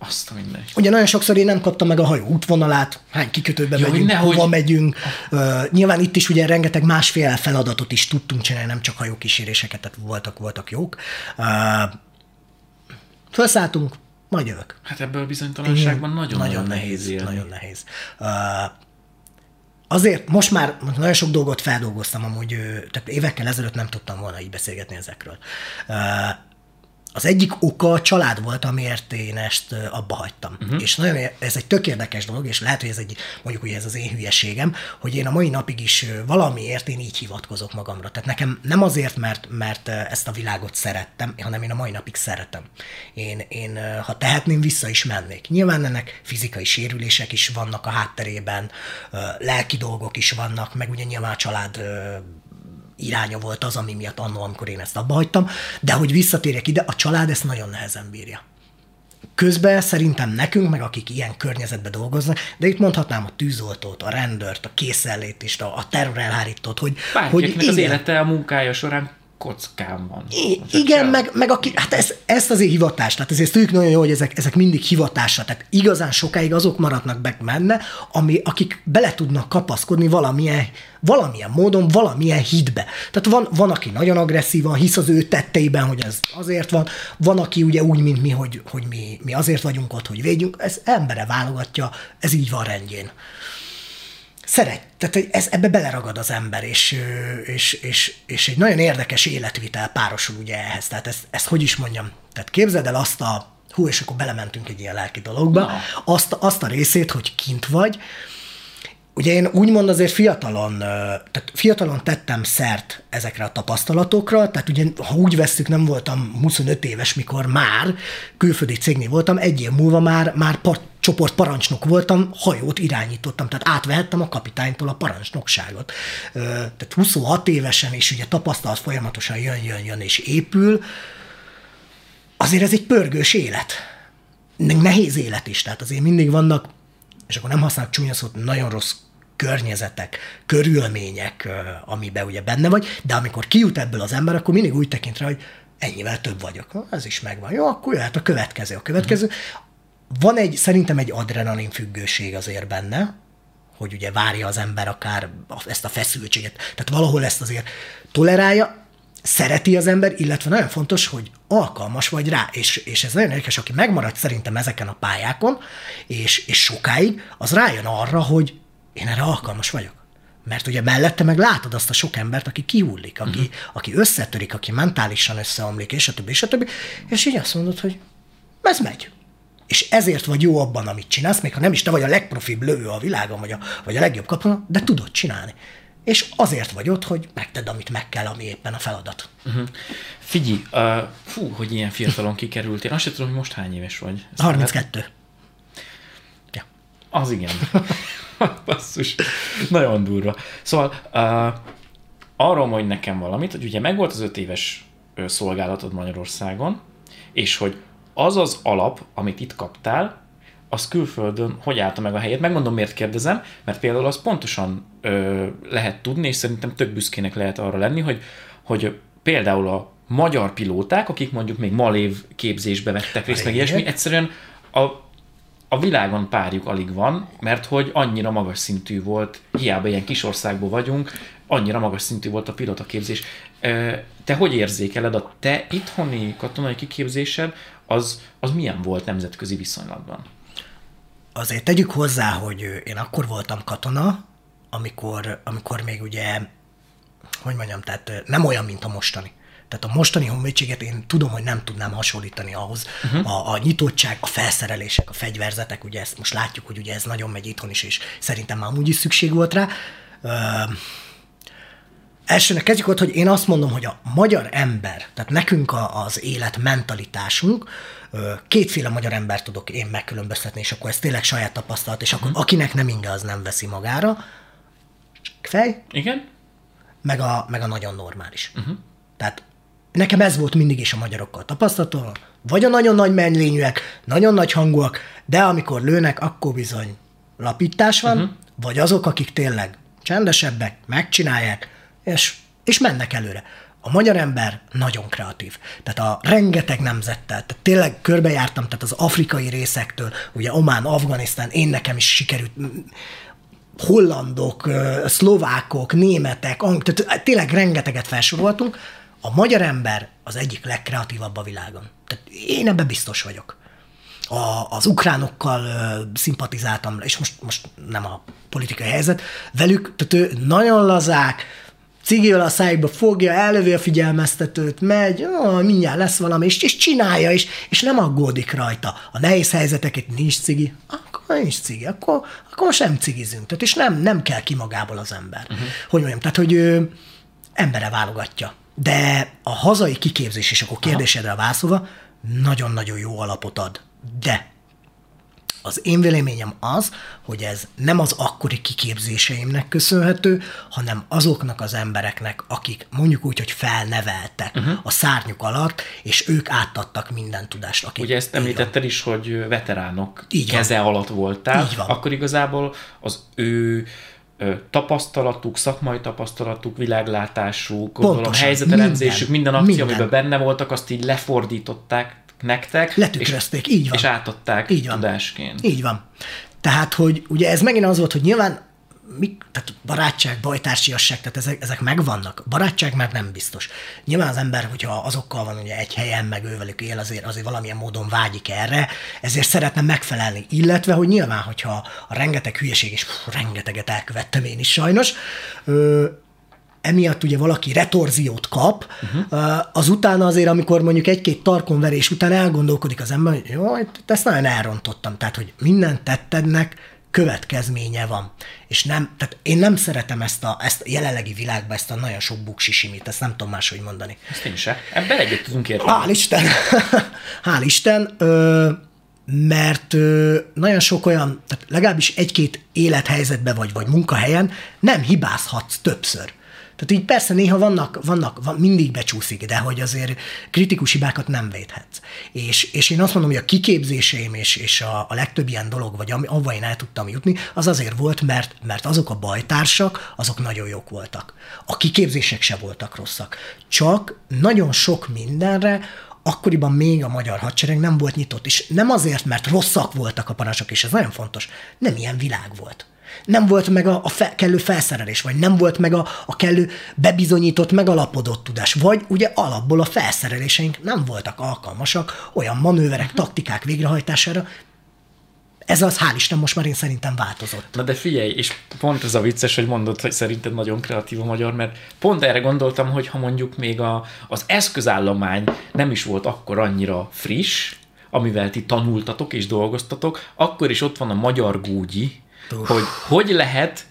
Azt a mindegy. Ugye nagyon sokszor én nem kaptam meg a hajó útvonalát, hány kikötőbe Jó, megyünk, nehogy- hova megyünk. Uh, nyilván itt is ugye rengeteg másféle feladatot is tudtunk csinálni, nem csak hajókíséréseket, tehát voltak, voltak jók. Uh, felszálltunk, majd jövök. Hát ebből a bizonytalanságban nagyon-nagyon nehéz élni. Nagyon nehéz. Uh, azért most már nagyon sok dolgot feldolgoztam, amúgy tehát évekkel ezelőtt nem tudtam volna így beszélgetni ezekről. Uh, az egyik oka a család volt, amiért én ezt abba hagytam. Uh-huh. És nagyon, ez egy tök érdekes dolog, és lehet, hogy ez egy, mondjuk, hogy ez az én hülyeségem, hogy én a mai napig is valamiért én így hivatkozok magamra. Tehát nekem nem azért, mert, mert ezt a világot szerettem, hanem én a mai napig szeretem. Én, én ha tehetném, vissza is mennék. Nyilván ennek fizikai sérülések is vannak a hátterében, lelki dolgok is vannak, meg ugye nyilván a család iránya volt az, ami miatt annó, amikor én ezt abba hagytam, de hogy visszatérjek ide, a család ezt nagyon nehezen bírja. Közben szerintem nekünk, meg akik ilyen környezetben dolgoznak, de itt mondhatnám a tűzoltót, a rendőrt, a készenlétist, a, a terrorelhárítót, hogy, hogy Bárkinek az igen, élete a munkája során kockán van. I- Hogyha igen, meg, meg aki, hát ez, ezt azért hivatás, tehát ezért tudjuk nagyon jó, hogy ezek, ezek mindig hivatásra, tehát igazán sokáig azok maradnak meg benne, ami, akik bele tudnak kapaszkodni valamilyen, valamilyen módon, valamilyen hitbe. Tehát van, van, aki nagyon agresszívan hisz az ő tetteiben, hogy ez azért van, van, aki ugye úgy, mint mi, hogy, hogy mi, mi azért vagyunk ott, hogy védjünk, ez embere válogatja, ez így van rendjén szeret, tehát hogy ez, ebbe beleragad az ember, és, és, és, és egy nagyon érdekes életvitel párosul ugye ehhez. Tehát ezt, ezt hogy is mondjam, tehát képzeld el azt a, hú, és akkor belementünk egy ilyen lelki dologba, azt, azt a részét, hogy kint vagy, Ugye én úgymond azért fiatalon, tehát fiatalon tettem szert ezekre a tapasztalatokra, tehát ugye, ha úgy vesszük, nem voltam 25 éves, mikor már külföldi cégnél voltam, egy év múlva már, már par, csoport parancsnok voltam, hajót irányítottam, tehát átvehettem a kapitánytól a parancsnokságot. Tehát 26 évesen, és ugye tapasztalat folyamatosan jön, jön, jön, és épül, azért ez egy pörgős élet. Nehéz élet is, tehát azért mindig vannak, és akkor nem használok csúnya szót, nagyon rossz környezetek, körülmények, amiben ugye benne vagy, de amikor kijut ebből az ember, akkor mindig úgy tekint rá, hogy ennyivel több vagyok. Ez is megvan. Jó, akkor jöhet a következő. A következő. Van egy, szerintem egy adrenalin függőség azért benne, hogy ugye várja az ember akár ezt a feszültséget. Tehát valahol ezt azért tolerálja, szereti az ember, illetve nagyon fontos, hogy alkalmas vagy rá, és, és ez nagyon érdekes, aki megmarad szerintem ezeken a pályákon, és, és sokáig, az rájön arra, hogy én erre alkalmas vagyok. Mert ugye mellette meg látod azt a sok embert, aki kihullik, aki, uh-huh. aki összetörik, aki mentálisan összeomlik, és a többi, és a többi, és így azt mondod, hogy ez megy. És ezért vagy jó abban, amit csinálsz, még ha nem is te vagy a legprofibb lövő a világon, vagy a, vagy a legjobb katona, de tudod csinálni. És azért vagy ott, hogy megted, amit meg kell, ami éppen a feladat. Uh-huh. Figyelj, uh, fú, hogy ilyen fiatalon kikerültél. Azt sem tudom, hogy most hány éves vagy. Ezt 32. Lehet? Ja. Az igen. (laughs) Basszus. Nagyon durva. Szóval uh, arról mondj nekem valamit, hogy ugye megvolt az öt éves szolgálatod Magyarországon, és hogy az az alap, amit itt kaptál, az külföldön hogy állta meg a helyét. Megmondom, miért kérdezem, mert például az pontosan ö, lehet tudni, és szerintem tök büszkének lehet arra lenni, hogy, hogy például a magyar pilóták, akik mondjuk még malév képzésbe vettek részt, meg ilyesmi, egyszerűen a a világon párjuk alig van, mert hogy annyira magas szintű volt, hiába ilyen kis országból vagyunk, annyira magas szintű volt a pilotaképzés. Te hogy érzékeled a te itthoni katonai kiképzésed, az, az milyen volt nemzetközi viszonylatban? Azért tegyük hozzá, hogy én akkor voltam katona, amikor, amikor még ugye, hogy mondjam, tehát nem olyan, mint a mostani. Tehát a mostani honvédséget én tudom, hogy nem tudnám hasonlítani ahhoz. Uh-huh. A, a nyitottság, a felszerelések, a fegyverzetek, ugye ezt most látjuk, hogy ugye ez nagyon megy itthon is, és szerintem már úgy is szükség volt rá. Uh, Elsőnek kezdjük ott, hogy én azt mondom, hogy a magyar ember, tehát nekünk a, az élet mentalitásunk, kétféle magyar ember tudok én megkülönböztetni, és akkor ez tényleg saját tapasztalat, és akkor uh-huh. akinek nem inge, az nem veszi magára. Fej. Igen. Meg a, meg a nagyon normális. Uh-huh. Tehát Nekem ez volt mindig is a magyarokkal tapasztalatom, vagy a nagyon nagy mennylényűek, nagyon nagy hangúak, de amikor lőnek, akkor bizony lapítás van, uh-huh. vagy azok, akik tényleg csendesebbek, megcsinálják, és, és mennek előre. A magyar ember nagyon kreatív. Tehát a rengeteg nemzettel, tehát tényleg körbejártam, tehát az afrikai részektől, ugye Omán, Afganisztán, én nekem is sikerült hollandok, szlovákok, németek, ang, tehát tényleg rengeteget felsoroltunk, a magyar ember az egyik legkreatívabb a világon. Tehát én ebben biztos vagyok. A, az ukránokkal ö, szimpatizáltam, és most, most nem a politikai helyzet, velük, tehát ő nagyon lazák, cigél a szájba fogja, ellövi a figyelmeztetőt, megy, ó, mindjárt lesz valami, és, és csinálja, és, és nem aggódik rajta. A nehéz helyzeteket nincs cigi, akkor nincs cigi, akkor, akkor most nem cigizünk. Tehát, és nem, nem kell ki magából az ember. Uh-huh. Hogy mondjam, tehát, hogy ő embere válogatja. De a hazai kiképzés, és akkor kérdésedre válaszolva, nagyon-nagyon jó alapot ad. De az én véleményem az, hogy ez nem az akkori kiképzéseimnek köszönhető, hanem azoknak az embereknek, akik mondjuk úgy, hogy felneveltek uh-huh. a szárnyuk alatt, és ők átadtak minden tudást. Akik, Ugye ezt említetted is, hogy veteránok így keze van. alatt voltál, így van. akkor igazából az ő tapasztalatuk, szakmai tapasztalatuk, világlátásuk, gondolom, helyzetelemzésük, minden, minden akció, minden. amiben benne voltak, azt így lefordították nektek. Letükrözték, így van. És átadták így van. tudásként. Így van. Tehát, hogy ugye ez megint az volt, hogy nyilván mik, tehát barátság, bajtársiasság, tehát ezek, ezek megvannak. Barátság már nem biztos. Nyilván az ember, hogyha azokkal van ugye egy helyen, meg ővelük él, azért, azért valamilyen módon vágyik erre, ezért szeretne megfelelni. Illetve, hogy nyilván, hogyha a rengeteg hülyeség, és pff, rengeteget elkövettem én is sajnos, ö, emiatt ugye valaki retorziót kap, uh-huh. az utána azért, amikor mondjuk egy-két tarkonverés után elgondolkodik az ember, hogy jó, ezt nagyon elrontottam, tehát, hogy minden tettednek következménye van. És nem, tehát én nem szeretem ezt a, ezt a jelenlegi világban, ezt a nagyon sok buksisimit, ezt nem tudom máshogy mondani. Ezt én se. Ebben egyet tudunk érteni. Hál' Isten! (laughs) Hál' Isten! Ö, mert ö, nagyon sok olyan, tehát legalábbis egy-két élethelyzetben vagy, vagy munkahelyen nem hibázhatsz többször. Tehát így persze néha vannak, vannak van, mindig becsúszik, de hogy azért kritikus hibákat nem védhetsz. És, és én azt mondom, hogy a kiképzéseim és, és a, a legtöbb ilyen dolog, vagy ami, ahova én el tudtam jutni, az azért volt, mert, mert azok a bajtársak, azok nagyon jók voltak. A kiképzések se voltak rosszak. Csak nagyon sok mindenre akkoriban még a magyar hadsereg nem volt nyitott, és nem azért, mert rosszak voltak a parancsok, és ez nagyon fontos, nem ilyen világ volt. Nem volt meg a, a fe, kellő felszerelés, vagy nem volt meg a, a kellő bebizonyított, megalapodott tudás, vagy ugye alapból a felszereléseink nem voltak alkalmasak olyan manőverek, taktikák végrehajtására, ez az, hál' Isten, most már én szerintem változott. Na de figyelj, és pont ez a vicces, hogy mondod, hogy szerinted nagyon kreatív a magyar, mert pont erre gondoltam, hogy ha mondjuk még a, az eszközállomány nem is volt akkor annyira friss, amivel ti tanultatok és dolgoztatok, akkor is ott van a magyar gúgyi, Uf. hogy hogy lehet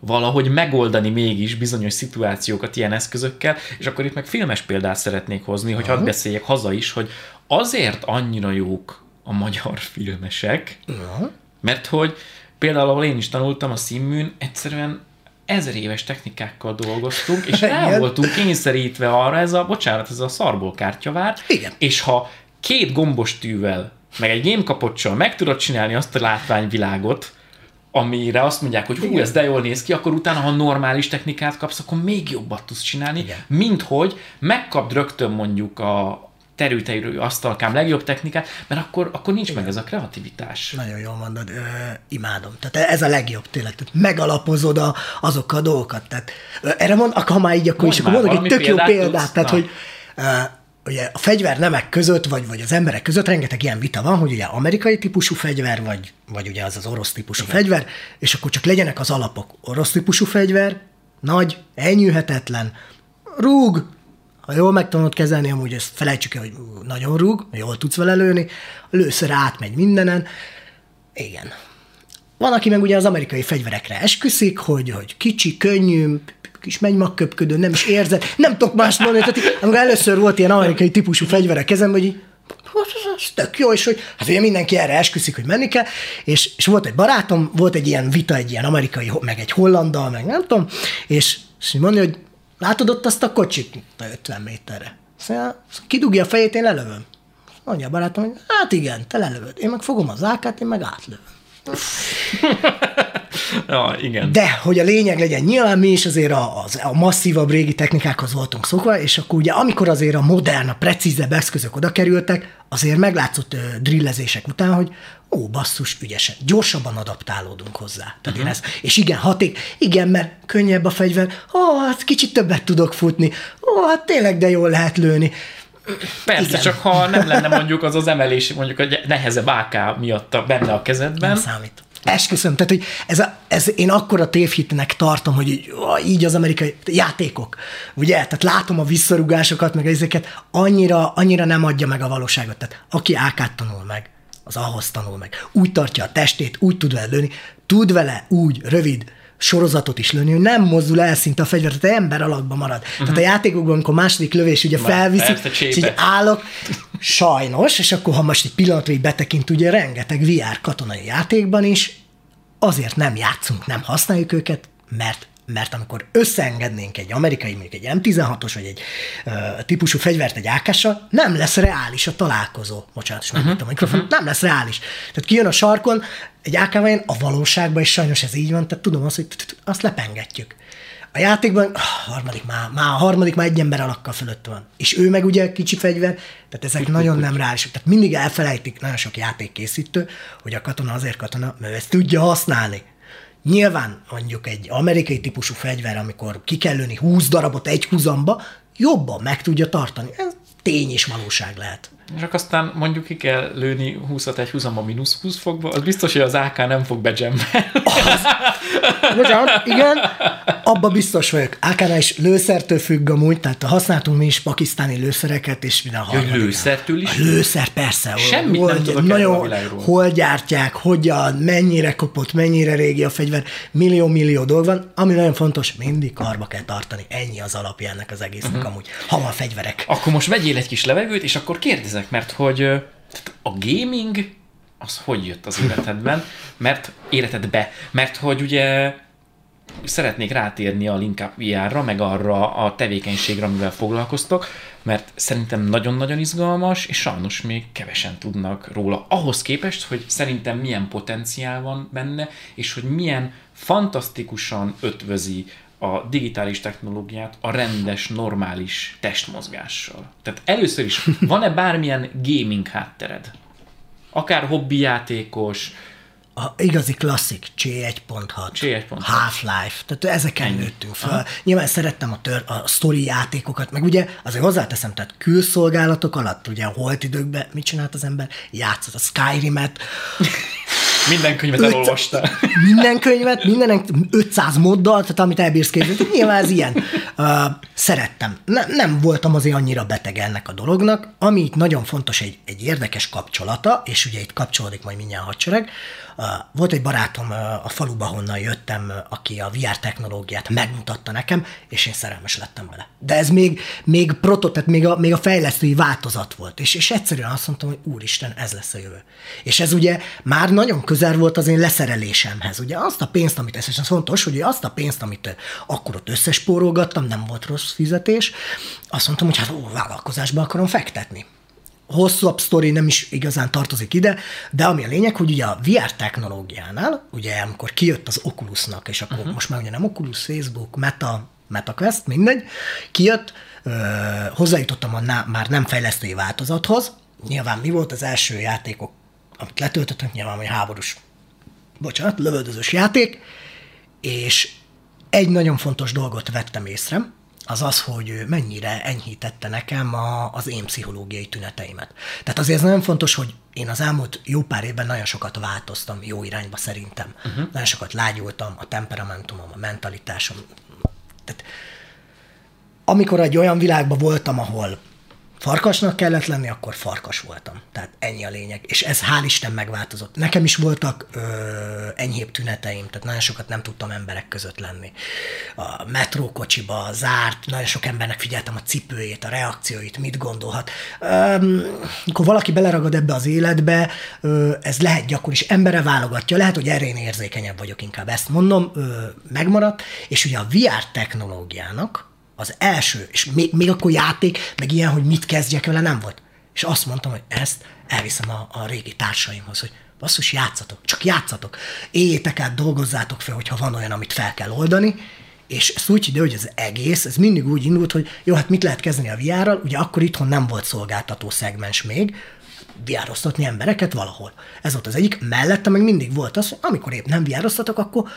valahogy megoldani mégis bizonyos szituációkat ilyen eszközökkel, és akkor itt meg filmes példát szeretnék hozni, hogy hadd beszéljek haza is, hogy azért annyira jók a magyar filmesek, uh-huh. mert hogy például, ahol én is tanultam a színműn, egyszerűen ezer éves technikákkal dolgoztunk, és el voltunk kényszerítve arra, ez a, bocsánat, ez a szarból kártyavár, Igen. és ha két gombos tűvel, meg egy gémkapocsal meg tudod csinálni azt a látványvilágot, amire azt mondják, hogy hú, ez de jól néz ki, akkor utána, ha normális technikát kapsz, akkor még jobbat tudsz csinálni, Igen. mint hogy megkapd rögtön mondjuk a, terülteirő asztalkám legjobb technikát, mert akkor, akkor nincs Igen. meg ez a kreativitás. Nagyon jól mondod, ö, imádom. Tehát ez a legjobb tényleg, tehát megalapozod a, azokkal a dolgokat. Tehát, ö, erre mond, ha már így, akkor Mondj is, akkor mondok egy tök jó példát, tudsz? tehát, Na. hogy ugye a fegyvernemek között, vagy, vagy az emberek között rengeteg ilyen vita van, hogy ugye amerikai típusú fegyver, vagy, vagy ugye az az orosz típusú Igen. fegyver, és akkor csak legyenek az alapok. Orosz típusú fegyver, nagy, elnyűhetetlen, rúg, ha jól meg tudod kezelni, amúgy ezt felejtsük el, hogy nagyon rúg, jól tudsz vele lőni, a lőszer átmegy mindenen. Igen. Van, aki meg ugye az amerikai fegyverekre esküszik, hogy, hogy kicsi, könnyű, kis megköpködő, nem is érzed, nem tudok más mondani. Tehát, amikor először volt ilyen amerikai típusú fegyverek kezem, hogy így, ez tök jó, és hogy hát ugye mindenki erre esküszik, hogy menni kell, és, és volt egy barátom, volt egy ilyen vita, egy ilyen amerikai, meg egy hollandal, meg nem tudom, és, és mondja, hogy Látod ott azt a kocsit? 50 méterre. Szóval kidugja a fejét, én lelövöm. Mondja a barátom, hogy hát igen, te lelövöd. Én meg fogom az ákát, én meg átlövöm. (laughs) (laughs) ja, igen. De, hogy a lényeg legyen, nyilván mi is azért a, az, a masszívabb régi technikákhoz voltunk szokva, és akkor ugye amikor azért a modern, a precízebb eszközök oda kerültek, azért meglátszott ö, drillezések után, hogy ó, basszus, ügyesen, gyorsabban adaptálódunk hozzá. Tehát uh-huh. mhm. ezt, és igen, haték, igen, mert könnyebb a fegyver, ó, hát kicsit többet tudok futni, ó, hát tényleg de jól lehet lőni. Persze, igen. csak ha nem lenne (laughs) mondjuk az az emelés, mondjuk a nehezebb AK miatt benne a kezedben. Nem számít. Esküszöm, tehát hogy ez, a, ez én akkora tévhitnek tartom, hogy így, így az amerikai játékok, ugye? Tehát látom a visszarugásokat, meg ezeket, annyira, annyira nem adja meg a valóságot. Tehát aki AK-t tanul meg, az ahhoz tanul meg. Úgy tartja a testét, úgy tud vele lőni, tud vele úgy rövid sorozatot is lőni, hogy nem mozdul el szinte a fegyver, tehát ember alakban marad. Uh-huh. Tehát a játékokban, amikor második lövés ugye felviszi, és így állok, sajnos, és akkor ha most egy pillanatra így betekint, ugye rengeteg VR katonai játékban is, azért nem játszunk, nem használjuk őket, mert mert amikor összeengednénk egy amerikai, mondjuk egy M16-os, vagy egy uh, típusú fegyvert egy ákással, nem lesz reális a találkozó. Bocsánat, is uh-huh. a mikrofon, uh-huh. nem lesz reális. Tehát kijön a sarkon, egy ak a valóságban, és sajnos ez így van, tehát tudom azt, hogy azt lepengetjük. A játékban a harmadik már, már a harmadik már egy ember alakkal fölött van. És ő meg ugye kicsi fegyver, tehát ezek úgy, nagyon nem reálisak. Tehát mindig elfelejtik nagyon sok játékkészítő, hogy a katona azért katona, mert ezt tudja használni. Nyilván mondjuk egy amerikai típusú fegyver, amikor ki kell lőni 20 darabot egy húzamba, jobban meg tudja tartani. Ez tény és valóság lehet. Csak aztán mondjuk ki kell lőni 20-at egy húzamba mínusz 20 fokba, az biztos, hogy az AK nem fog bejemmelni. Bocsánat, igen, abba biztos vagyok. ak is lőszertől függ amúgy, tehát használtunk mi is pakisztáni lőszereket, és minden harmadik. lőszertől is? A lőszer, persze. Semmit hol, nem tudok nagyon, Hol gyártják, hogyan, mennyire kopott, mennyire régi a fegyver, millió-millió dolg van, ami nagyon fontos, mindig karba kell tartani. Ennyi az alapja ennek az egésznek uh-huh. amúgy. Ha van fegyverek. Akkor most vegyél egy kis levegőt, és akkor kérdezek, mert hogy a gaming az hogy jött az életedben, mert életedbe, mert hogy ugye szeretnék rátérni a Link VR-ra, meg arra a tevékenységre, amivel foglalkoztok, mert szerintem nagyon-nagyon izgalmas, és sajnos még kevesen tudnak róla. Ahhoz képest, hogy szerintem milyen potenciál van benne, és hogy milyen fantasztikusan ötvözi a digitális technológiát a rendes, normális testmozgással. Tehát először is, van-e bármilyen gaming háttered? Akár hobbi játékos, a igazi klasszik C1.6, C1.6. Half-Life, tehát ezeken Ennyi. nőttünk fel. Aha. Nyilván szerettem a, tör, a sztori játékokat, meg ugye azért hozzáteszem, tehát külszolgálatok alatt, ugye a holt időkben mit csinált az ember? Játszott a Skyrim-et, (laughs) minden könyvet elolvasta. Minden könyvet, minden 500 moddal, tehát amit elbírsz képzelni. Nyilván ez ilyen. Uh, szerettem. Ne, nem voltam azért annyira beteg ennek a dolognak. Ami itt nagyon fontos, egy, egy érdekes kapcsolata, és ugye itt kapcsolódik majd mindjárt a hadsereg, volt egy barátom a faluba, honnan jöttem, aki a VR technológiát megmutatta nekem, és én szerelmes lettem vele. De ez még, még proto, tehát még a, még a fejlesztői változat volt. És, és egyszerűen azt mondtam, hogy úristen, ez lesz a jövő. És ez ugye már nagyon közel volt az én leszerelésemhez. Ugye azt a pénzt, amit ez, és az fontos, hogy azt a pénzt, amit akkor ott összespórolgattam, nem volt rossz fizetés, azt mondtam, hogy hát ó, vállalkozásba akarom fektetni hosszabb sztori nem is igazán tartozik ide, de ami a lényeg, hogy ugye a VR technológiánál, ugye amikor kijött az Oculusnak, és akkor uh-huh. most már ugye nem Oculus, Facebook, Meta, MetaQuest, mindegy, kijött, ö, hozzájutottam a ná, már nem fejlesztői változathoz, nyilván mi volt az első játékok, amit letöltöttünk, nyilván, hogy háborús, bocsánat, lövöldözős játék, és egy nagyon fontos dolgot vettem észre, az az, hogy mennyire enyhítette nekem a, az én pszichológiai tüneteimet. Tehát azért ez nagyon fontos, hogy én az elmúlt jó pár évben nagyon sokat változtam jó irányba szerintem. Uh-huh. Nagyon sokat lágyultam, a temperamentumom, a mentalitásom. Tehát amikor egy olyan világban voltam, ahol farkasnak kellett lenni, akkor farkas voltam. Tehát ennyi a lényeg. És ez hál' Isten megváltozott. Nekem is voltak ö, enyhébb tüneteim, tehát nagyon sokat nem tudtam emberek között lenni. A metrókocsiba zárt, nagyon sok embernek figyeltem a cipőjét, a reakcióit, mit gondolhat. Ö, akkor valaki beleragad ebbe az életbe, ö, ez lehet gyakori, és embere válogatja. Lehet, hogy erre én érzékenyebb vagyok, inkább ezt mondom, ö, megmaradt. És ugye a VR technológiának, az első, és még, még akkor játék, meg ilyen, hogy mit kezdjek vele, nem volt. És azt mondtam, hogy ezt elviszem a, a régi társaimhoz, hogy basszus, játszatok, csak játszatok. Éljétek át, dolgozzátok fel, hogyha van olyan, amit fel kell oldani, és ezt úgy ide, hogy az egész, ez mindig úgy indult, hogy jó, hát mit lehet kezdeni a VR-ral, ugye akkor itthon nem volt szolgáltató szegmens még, viároztatni embereket valahol. Ez volt az egyik. Mellette meg mindig volt az, hogy amikor épp nem viároztatok, akkor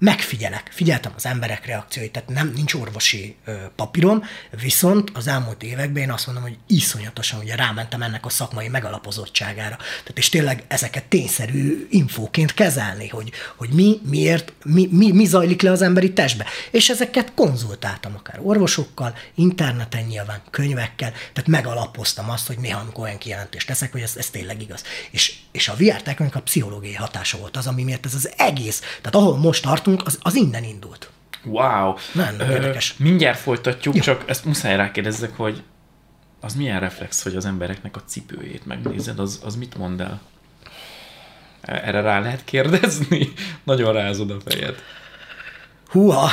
megfigyelek, figyeltem az emberek reakcióit, tehát nem, nincs orvosi ö, papírom, viszont az elmúlt években én azt mondom, hogy iszonyatosan ugye rámentem ennek a szakmai megalapozottságára. Tehát és tényleg ezeket tényszerű infóként kezelni, hogy, hogy mi, miért, mi, mi, mi zajlik le az emberi testbe. És ezeket konzultáltam akár orvosokkal, interneten nyilván, könyvekkel, tehát megalapoztam azt, hogy néha amikor olyan kijelentést teszek, hogy ez, ez tényleg igaz. És, és a VR a pszichológiai hatása volt az, ami miért ez az egész, tehát ahol most tartunk, tartunk, az, az innen indult. Wow. Nem, Ö, érdekes. Mindjárt folytatjuk, Jó. csak ezt muszáj rákérdezzek, hogy az milyen reflex, hogy az embereknek a cipőjét megnézed, az, az mit mond el? Erre rá lehet kérdezni? (laughs) Nagyon rázod a fejed. Húha.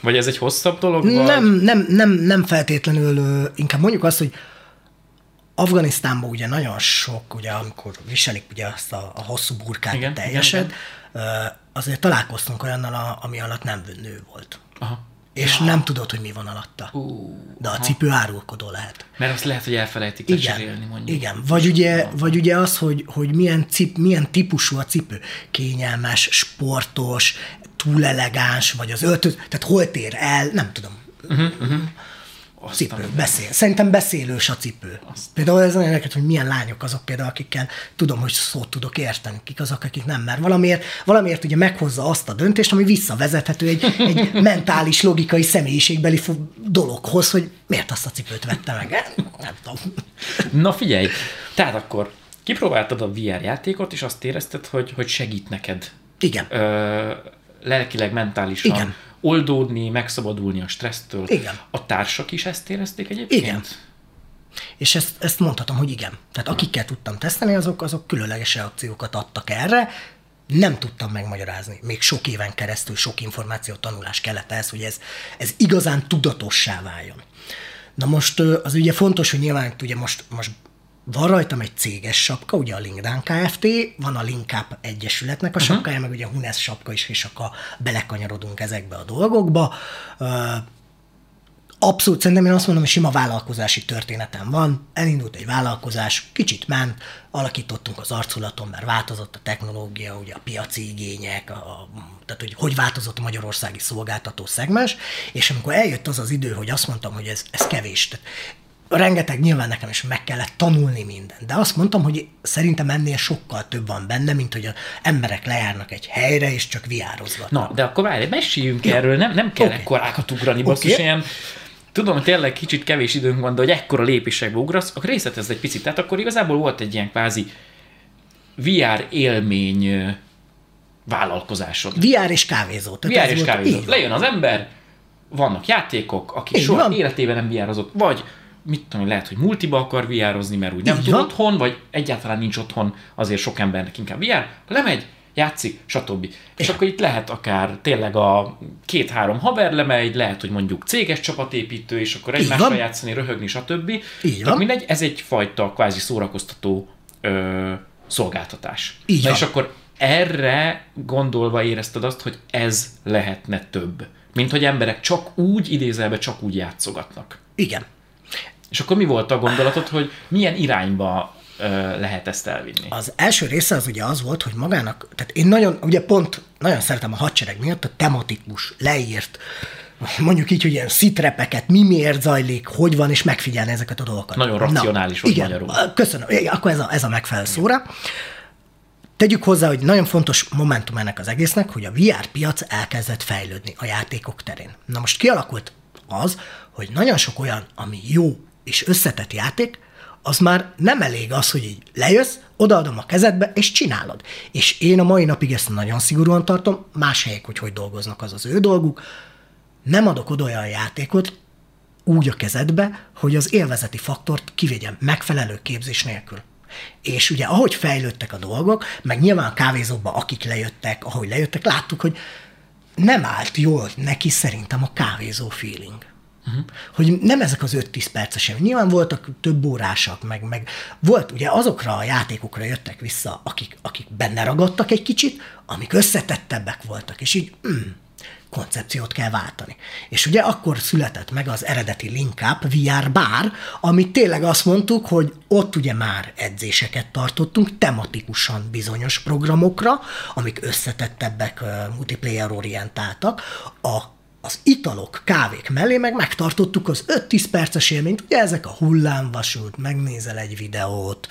Vagy ez egy hosszabb dolog? Vagy? Nem, nem, nem, nem feltétlenül, inkább mondjuk azt, hogy Afganisztánban ugye nagyon sok, ugye amikor viselik ugye azt a, a hosszú burkát igen, teljeset, igen, igen azért találkoztunk olyannal, a, ami alatt nem nő volt. Aha. És ja. nem tudod, hogy mi van alatta. Uh, De a aha. cipő árulkodó lehet. Mert azt lehet, hogy elfelejtik igen, lecserélni, mondjuk. Igen, vagy ugye, vagy ugye az, hogy, hogy milyen, cip, milyen típusú a cipő. Kényelmes, sportos, túl elegáns, vagy az öltöző, tehát hol tér el, nem tudom. Uh-huh, uh-huh. Azt cipő, beszél. Szerintem beszélős a cipő. Azt. Például ez nagyon érdekes, hogy milyen lányok azok például, akikkel tudom, hogy szót tudok érteni, kik azok, akik nem, mert valamiért, valamiért ugye meghozza azt a döntést, ami visszavezethető egy, egy (laughs) mentális, logikai, személyiségbeli dologhoz, hogy miért azt a cipőt vette meg. Nem tudom. Na figyelj, tehát akkor kipróbáltad a VR játékot, és azt érezted, hogy, hogy segít neked. Igen. Ö, lelkileg, mentálisan. Igen oldódni, megszabadulni a stressztől. Igen. A társak is ezt érezték egyébként? Igen. És ezt, ezt mondhatom, hogy igen. Tehát akikkel tudtam tesztelni, azok, azok különleges reakciókat adtak erre, nem tudtam megmagyarázni. Még sok éven keresztül sok információ tanulás kellett ehhez, hogy ez, ez igazán tudatossá váljon. Na most az ugye fontos, hogy nyilván ugye most, most van rajtam egy céges sapka, ugye a LinkedIn Kft., van a Linkup Egyesületnek a uh-huh. sapkája, meg ugye a Hunes sapka is, és akkor belekanyarodunk ezekbe a dolgokba. Abszolút szerintem én azt mondom, hogy sima vállalkozási történetem van. Elindult egy vállalkozás, kicsit ment, alakítottunk az arculaton, mert változott a technológia, ugye a piaci igények, a, tehát hogy hogy változott a magyarországi szolgáltató szegmens, és amikor eljött az az idő, hogy azt mondtam, hogy ez, ez kevés. Tehát rengeteg, nyilván nekem is meg kellett tanulni mindent, de azt mondtam, hogy szerintem ennél sokkal több van benne, mint hogy az emberek lejárnak egy helyre, és csak viározgatnak. Na, de akkor várj, meséljünk Jó. erről, nem, nem kell okay. ekkorákat ugrani, basszus, okay. ilyen tudom, hogy tényleg kicsit kevés időnk van, de hogy ekkora lépésekbe ugrasz, akkor részletezd egy picit. Tehát akkor igazából volt egy ilyen kvázi VR élmény vállalkozásod. VR és kávézó. Tehát VR és kávézó. Lejön az ember, vannak játékok, aki Így soha van. életében nem viározott, vagy mit tudom, lehet, hogy multiba akar viározni, mert úgy nem Így tud van. otthon, vagy egyáltalán nincs otthon, azért sok embernek inkább viár, lemegy, játszik, stb. És, és akkor itt lehet akár tényleg a két-három haver lemegy, lehet, hogy mondjuk céges csapatépítő, és akkor egymással játszani, röhögni, stb. Így van. mindegy, ez egyfajta kvázi szórakoztató ö, szolgáltatás. Így Na és akkor erre gondolva érezted azt, hogy ez lehetne több. Mint hogy emberek csak úgy, idézelve csak úgy játszogatnak. Igen. És akkor mi volt a gondolatod, hogy milyen irányba lehet ezt elvinni? Az első része az ugye az volt, hogy magának, tehát én nagyon, ugye pont nagyon szeretem a hadsereg miatt a tematikus, leírt, mondjuk így, hogy ilyen szitrepeket, mi miért zajlik, hogy van, és megfigyelni ezeket a dolgokat. Nagyon racionális volt igen, magyarul. Köszönöm, akkor ez a, ez a megfelelő szóra. Tegyük hozzá, hogy nagyon fontos momentum ennek az egésznek, hogy a VR piac elkezdett fejlődni a játékok terén. Na most kialakult az, hogy nagyon sok olyan, ami jó és összetett játék, az már nem elég az, hogy így lejössz, odaadom a kezedbe, és csinálod. És én a mai napig ezt nagyon szigorúan tartom, más helyek, hogy hogy dolgoznak, az az ő dolguk. Nem adok oda olyan játékot, úgy a kezedbe, hogy az élvezeti faktort kivegyem megfelelő képzés nélkül. És ugye ahogy fejlődtek a dolgok, meg nyilván a kávézókban, akik lejöttek, ahogy lejöttek, láttuk, hogy nem állt jól neki szerintem a kávézó feeling. Uh-huh. Hogy nem ezek az 5-10 percesek. Nyilván voltak több órásak, meg, meg volt, ugye azokra a játékokra jöttek vissza, akik, akik benne ragadtak egy kicsit, amik összetettebbek voltak, és így mm, koncepciót kell váltani. És ugye akkor született meg az eredeti Linkup VR Bar, amit tényleg azt mondtuk, hogy ott ugye már edzéseket tartottunk tematikusan bizonyos programokra, amik összetettebbek, multiplayer orientáltak. A az italok, kávék mellé meg megtartottuk az 5-10 perces élményt, ugye ezek a hullámvasút, megnézel egy videót,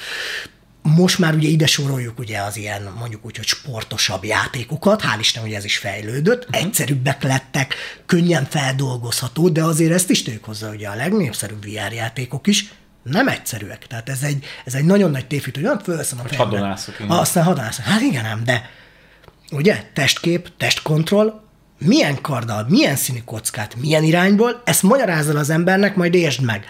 most már ugye ide soroljuk ugye az ilyen mondjuk úgy, hogy sportosabb játékokat, hál' Isten, hogy ez is fejlődött, uh-huh. egyszerűbbek lettek, könnyen feldolgozható, de azért ezt is tők hozzá, ugye a legnépszerűbb VR játékok is nem egyszerűek. Tehát ez egy, ez egy nagyon nagy tévhit, hogy olyan fölveszem a fejembe. Hadonászok. Aztán hadonászok. Hát igen, nem, de ugye testkép, testkontroll, milyen karddal, milyen színű kockát, milyen irányból, ezt magyarázzal az embernek, majd értsd meg.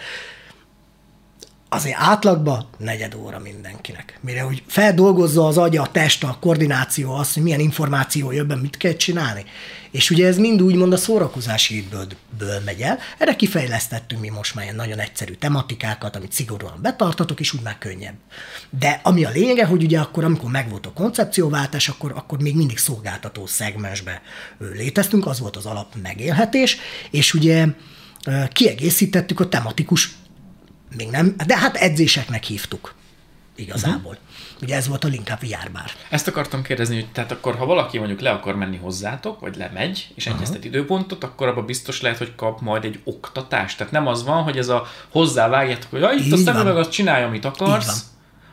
Azért átlagban negyed óra mindenkinek. Mire úgy feldolgozza az agya, a test, a koordináció, azt, hogy milyen információ jön be, mit kell csinálni. És ugye ez mind úgymond a szórakozási időből megy el. Erre kifejlesztettünk mi most már ilyen nagyon egyszerű tematikákat, amit szigorúan betartatok, és úgy már könnyebb. De ami a lényege, hogy ugye akkor, amikor megvolt a koncepcióváltás, akkor, akkor még mindig szolgáltató szegmensbe léteztünk, az volt az alap megélhetés, és ugye kiegészítettük a tematikus, még nem, de hát edzéseknek hívtuk igazából. Uh-huh. Ugye ez volt a VR bár. Ezt akartam kérdezni, hogy tehát akkor, ha valaki mondjuk le akar menni hozzátok, vagy lemegy, és egyeztet uh-huh. időpontot, akkor abban biztos lehet, hogy kap majd egy oktatást. Tehát nem az van, hogy ez a hozzávágjátok, hogy ja, itt Így a meg azt csinálja, amit akarsz,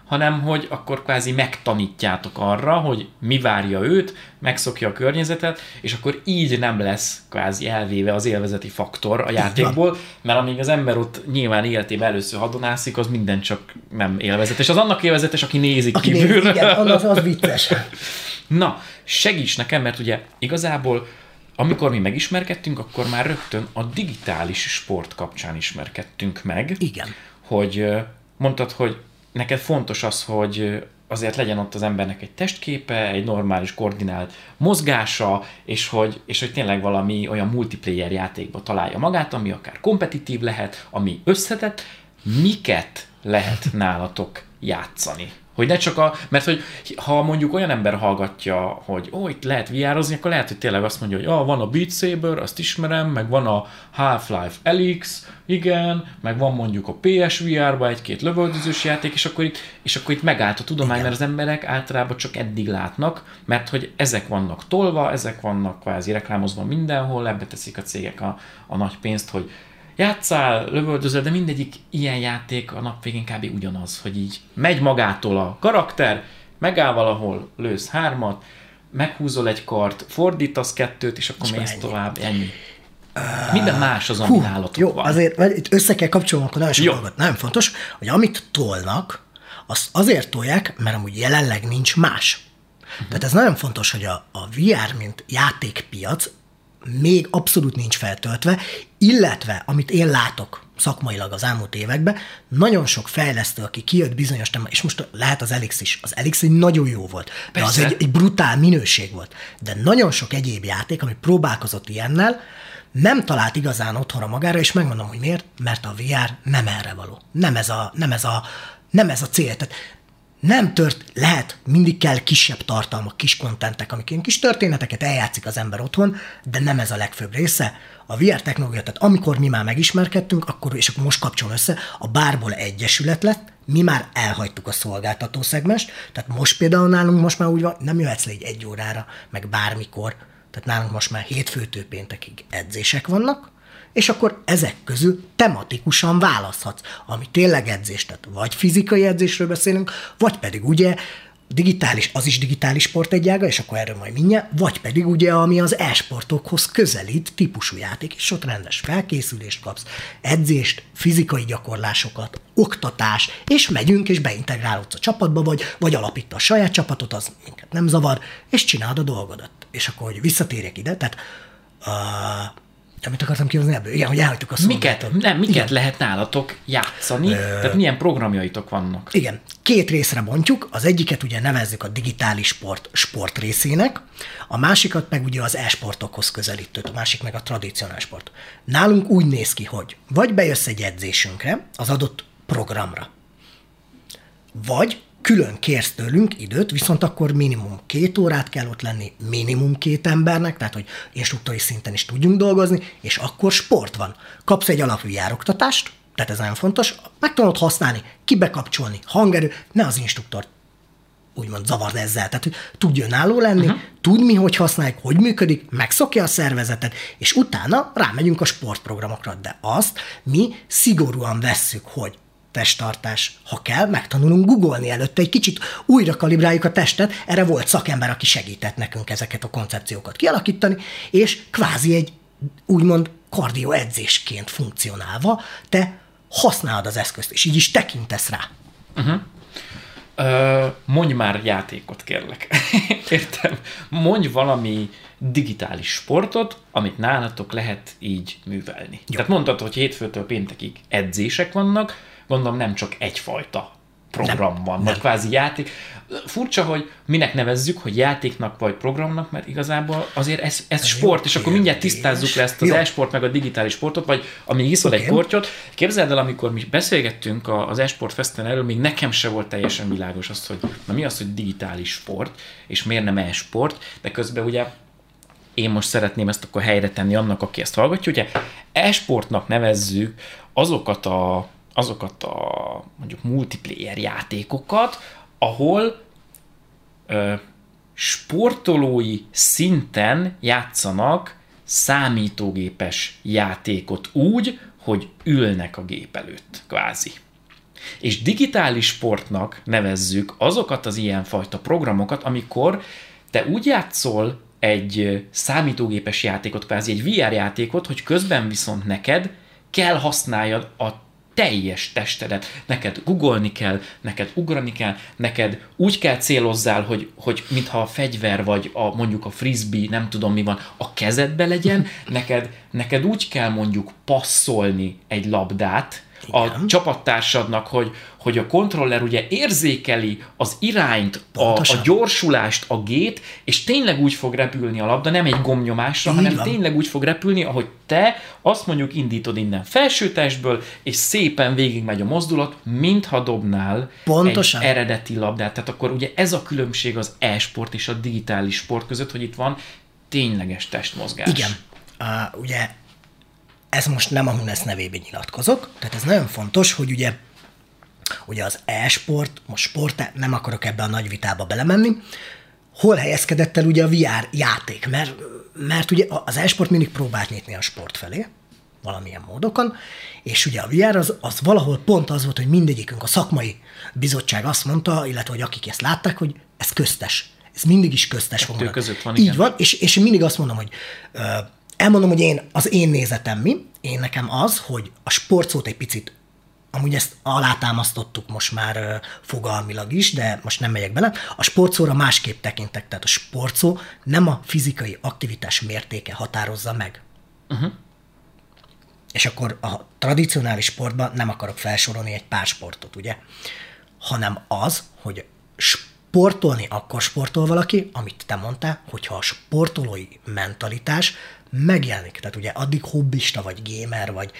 hanem hogy akkor kvázi megtanítjátok arra, hogy mi várja őt, megszokja a környezetet, és akkor így nem lesz kvázi elvéve az élvezeti faktor a játékból, mert amíg az ember ott nyilván életében először hadonászik, az minden csak nem élvezetes. Az annak élvezetes, aki nézik aki kívül. Nézik, igen, az, az vicces. (laughs) Na, segíts nekem, mert ugye igazából amikor mi megismerkedtünk, akkor már rögtön a digitális sport kapcsán ismerkedtünk meg. Igen. Hogy mondtad, hogy neked fontos az, hogy azért legyen ott az embernek egy testképe, egy normális koordinált mozgása, és hogy, és hogy tényleg valami olyan multiplayer játékba találja magát, ami akár kompetitív lehet, ami összetett, miket lehet nálatok játszani? Hogy ne csak a, mert hogy ha mondjuk olyan ember hallgatja, hogy ó, itt lehet viározni, akkor lehet, hogy tényleg azt mondja, hogy ah, van a Beat Saber, azt ismerem, meg van a Half-Life Elix, igen, meg van mondjuk a PSVR-ba egy-két lövöldözős játék, és akkor itt, és akkor itt megállt a tudomány, igen. mert az emberek általában csak eddig látnak, mert hogy ezek vannak tolva, ezek vannak kvázi reklámozva mindenhol, ebbe teszik a cégek a, a nagy pénzt, hogy játszál, lövöldözöl, de mindegyik ilyen játék a nap végén kb. ugyanaz, hogy így megy magától a karakter, megáll valahol, lősz hármat, meghúzol egy kart, fordítasz kettőt, és akkor mész tovább, ennyi. Minden más az, ami nálatok jó, van. azért itt össze kell kapcsolni, akkor nagyon sok dolgot. Nem fontos, hogy amit tolnak, azt azért tolják, mert amúgy jelenleg nincs más. Uh-huh. Tehát ez nagyon fontos, hogy a, a VR, mint játékpiac, még abszolút nincs feltöltve, illetve, amit én látok szakmailag az elmúlt években, nagyon sok fejlesztő, aki kijött bizonyos témát, és most lehet az Elix is, az Elix egy nagyon jó volt, de Persze. az egy, egy brutál minőség volt, de nagyon sok egyéb játék, ami próbálkozott ilyennel, nem talált igazán otthonra magára, és megmondom, hogy miért, mert a VR nem erre való. Nem ez a, nem ez a, nem ez a cél. Tehát nem tört, lehet, mindig kell kisebb tartalmak, kis kontentek, amik ilyen kis történeteket eljátszik az ember otthon, de nem ez a legfőbb része. A VR technológia, tehát amikor mi már megismerkedtünk, akkor, és akkor most kapcsolom össze, a bárból egyesület lett, mi már elhagytuk a szolgáltató szegmest, tehát most például nálunk most már úgy van, nem jöhetsz le egy, egy órára, meg bármikor, tehát nálunk most már hétfőtől péntekig edzések vannak, és akkor ezek közül tematikusan választhatsz, ami tényleg edzés, tehát vagy fizikai edzésről beszélünk, vagy pedig ugye digitális, az is digitális sport egy ága, és akkor erről majd mindjárt, vagy pedig ugye, ami az e-sportokhoz közelít típusú játék, és ott rendes felkészülést kapsz, edzést, fizikai gyakorlásokat, oktatás, és megyünk, és beintegrálódsz a csapatba, vagy, vagy alapít a saját csapatot, az minket nem zavar, és csinálod a dolgodat. És akkor, hogy visszatérjek ide, tehát uh, amit akartam kihozni ebből? Igen, hogy elhagytuk a Miket, nem, miket Igen. lehet nálatok játszani? Ö... Tehát milyen programjaitok vannak? Igen, két részre bontjuk. Az egyiket ugye nevezzük a digitális sport sport részének, a másikat meg ugye az e-sportokhoz közelítőt, a másik meg a tradicionális sport. Nálunk úgy néz ki, hogy vagy bejössz egy edzésünkre, az adott programra, vagy külön kérsz tőlünk időt, viszont akkor minimum két órát kell ott lenni, minimum két embernek, tehát hogy instruktori szinten is tudjunk dolgozni, és akkor sport van. Kapsz egy alapú jároktatást, tehát ez nagyon fontos, meg tudod használni, kibekapcsolni, hangerő, ne az instruktor úgymond zavard ezzel, tehát hogy tudja önálló lenni, uh-huh. tud mi, hogy használjuk, hogy működik, megszokja a szervezetet, és utána rámegyünk a sportprogramokra, de azt mi szigorúan vesszük, hogy testtartás. Ha kell, megtanulunk googolni előtte, egy kicsit újra kalibráljuk a testet, erre volt szakember, aki segített nekünk ezeket a koncepciókat kialakítani, és kvázi egy úgymond kardió edzésként funkcionálva, te használod az eszközt, és így is tekintesz rá. Uh-huh. Ö, mondj már játékot, kérlek. (laughs) Értem. Mondj valami digitális sportot, amit nálatok lehet így művelni. Jó. Tehát mondtad, hogy hétfőtől péntekig edzések vannak, gondolom nem csak egyfajta program nem, van, nem. vagy kvázi játék. Furcsa, hogy minek nevezzük, hogy játéknak vagy programnak, mert igazából azért ez, ez, sport, és akkor mindjárt tisztázzuk le ezt az e-sport meg a digitális sportot, vagy amíg iszol okay. egy kortyot. Képzeld el, amikor mi beszélgettünk az e-sport festen erről, még nekem se volt teljesen világos az, hogy na mi az, hogy digitális sport, és miért nem e-sport, de közben ugye én most szeretném ezt akkor helyre tenni annak, aki ezt hallgatja. Ugye e-sportnak nevezzük azokat a azokat a mondjuk multiplayer játékokat, ahol ö, sportolói szinten játszanak számítógépes játékot úgy, hogy ülnek a gép előtt, kvázi. És digitális sportnak nevezzük azokat az ilyenfajta programokat, amikor te úgy játszol egy számítógépes játékot, kvázi egy VR játékot, hogy közben viszont neked kell használjad a teljes testedet. Neked googolni kell, neked ugrani kell, neked úgy kell célozzál, hogy, hogy mintha a fegyver vagy a, mondjuk a frisbee, nem tudom mi van, a kezedbe legyen, neked, neked úgy kell mondjuk passzolni egy labdát, Igen. a csapattársadnak, hogy, hogy a kontroller ugye érzékeli az irányt, a, a gyorsulást, a gét, és tényleg úgy fog repülni a labda, nem egy gomnyomásra, Így hanem van. tényleg úgy fog repülni, ahogy te azt mondjuk indítod innen felsőtestből, és szépen végigmegy a mozdulat, mintha dobnál Pontosan. egy eredeti labdát. Tehát akkor ugye ez a különbség az e-sport és a digitális sport között, hogy itt van tényleges testmozgás. Igen. Uh, ugye ez most nem a Hunes nevében nyilatkozok, tehát ez nagyon fontos, hogy ugye ugye az e-sport, most sport, nem akarok ebbe a nagy vitába belemenni, hol helyezkedett el ugye a VR játék, mert, mert ugye az e-sport mindig próbált nyitni a sport felé, valamilyen módokon, és ugye a VR az, az valahol pont az volt, hogy mindegyikünk, a szakmai bizottság azt mondta, illetve hogy akik ezt látták, hogy ez köztes. Ez mindig is köztes Kettő között van, Így igen. van, és, és én mindig azt mondom, hogy uh, elmondom, hogy én, az én nézetem mi, én nekem az, hogy a sportszót egy picit amúgy ezt alátámasztottuk most már fogalmilag is, de most nem megyek bele. A sportszóra másképp tekintek, tehát a sportszó nem a fizikai aktivitás mértéke határozza meg. Uh-huh. És akkor a tradicionális sportban nem akarok felsorolni egy pár sportot, ugye? Hanem az, hogy sportolni akkor sportol valaki, amit te mondtál, hogyha a sportolói mentalitás megjelenik. Tehát ugye addig hobbista vagy gamer vagy,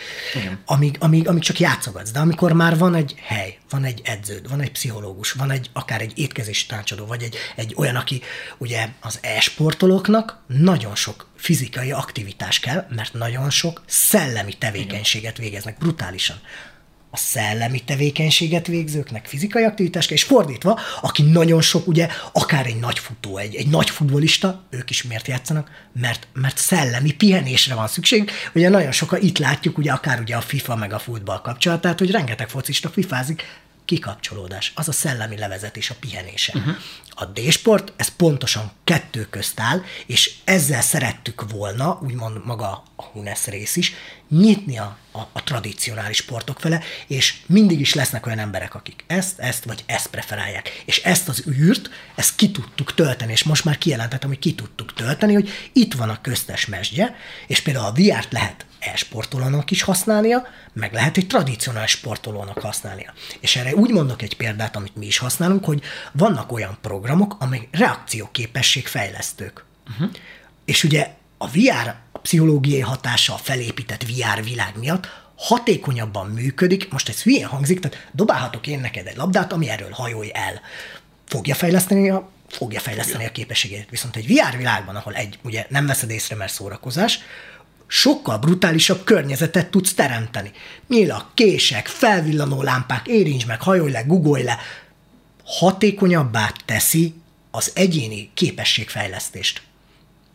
amíg, amíg, amíg csak játszogatsz. De amikor már van egy hely, van egy edződ, van egy pszichológus, van egy akár egy étkezési tanácsadó, vagy egy, egy olyan, aki ugye az e-sportolóknak nagyon sok fizikai aktivitás kell, mert nagyon sok szellemi tevékenységet végeznek brutálisan a szellemi tevékenységet végzőknek fizikai aktivitás és fordítva, aki nagyon sok, ugye, akár egy nagy futó, egy, egy nagy futbolista, ők is miért játszanak? Mert, mert szellemi pihenésre van szükség. Ugye nagyon sokan itt látjuk, ugye akár ugye a FIFA meg a futball kapcsolatát, hogy rengeteg focista fifázik, kikapcsolódás, az a szellemi levezetés, a pihenése. Uh-huh. A D-sport, ez pontosan kettő közt áll, és ezzel szerettük volna, úgymond maga a Hunes rész is, nyitni a, a, a tradicionális sportok fele, és mindig is lesznek olyan emberek, akik ezt, ezt vagy ezt preferálják. És ezt az űrt, ezt ki tudtuk tölteni, és most már kijelentettem, hogy ki tudtuk tölteni, hogy itt van a köztes mesdje, és például a VR-t lehet e-sportolónak is használnia, meg lehet egy tradicionális sportolónak használnia. És erre úgy mondok egy példát, amit mi is használunk, hogy vannak olyan programok, amely reakcióképességfejlesztők. Uh-huh. És ugye a VR a pszichológiai hatása a felépített VR világ miatt hatékonyabban működik, most ez hülyén hangzik, tehát dobálhatok én neked egy labdát, ami erről hajolj el. Fogja fejleszteni a fogja fejleszteni a képességét. Viszont egy VR világban, ahol egy, ugye nem veszed észre, mert szórakozás, sokkal brutálisabb környezetet tudsz teremteni. Nyilak, kések, felvillanó lámpák, érincs meg, hajolj le, guggolj le. Hatékonyabbá teszi az egyéni képességfejlesztést.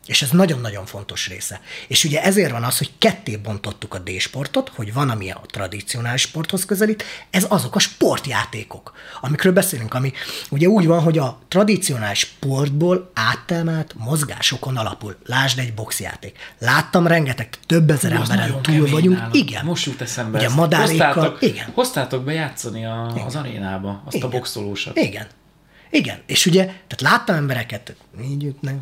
És ez nagyon-nagyon fontos része. És ugye ezért van az, hogy ketté bontottuk a D-sportot, hogy van, ami a tradicionális sporthoz közelít, ez azok a sportjátékok, amikről beszélünk, ami ugye úgy van, hogy a tradicionális sportból áttemelt mozgásokon alapul. Lásd egy boxjáték. Láttam rengeteg, több ezer emberen túl vagyunk. Nálam. Igen. Most jut eszembe. Ugye madárékkal. Hoztátok, igen. hoztátok be játszani a, igen. az arénába, azt igen. a boxolósat. Igen. Igen, és ugye, tehát láttam embereket, így jutnak,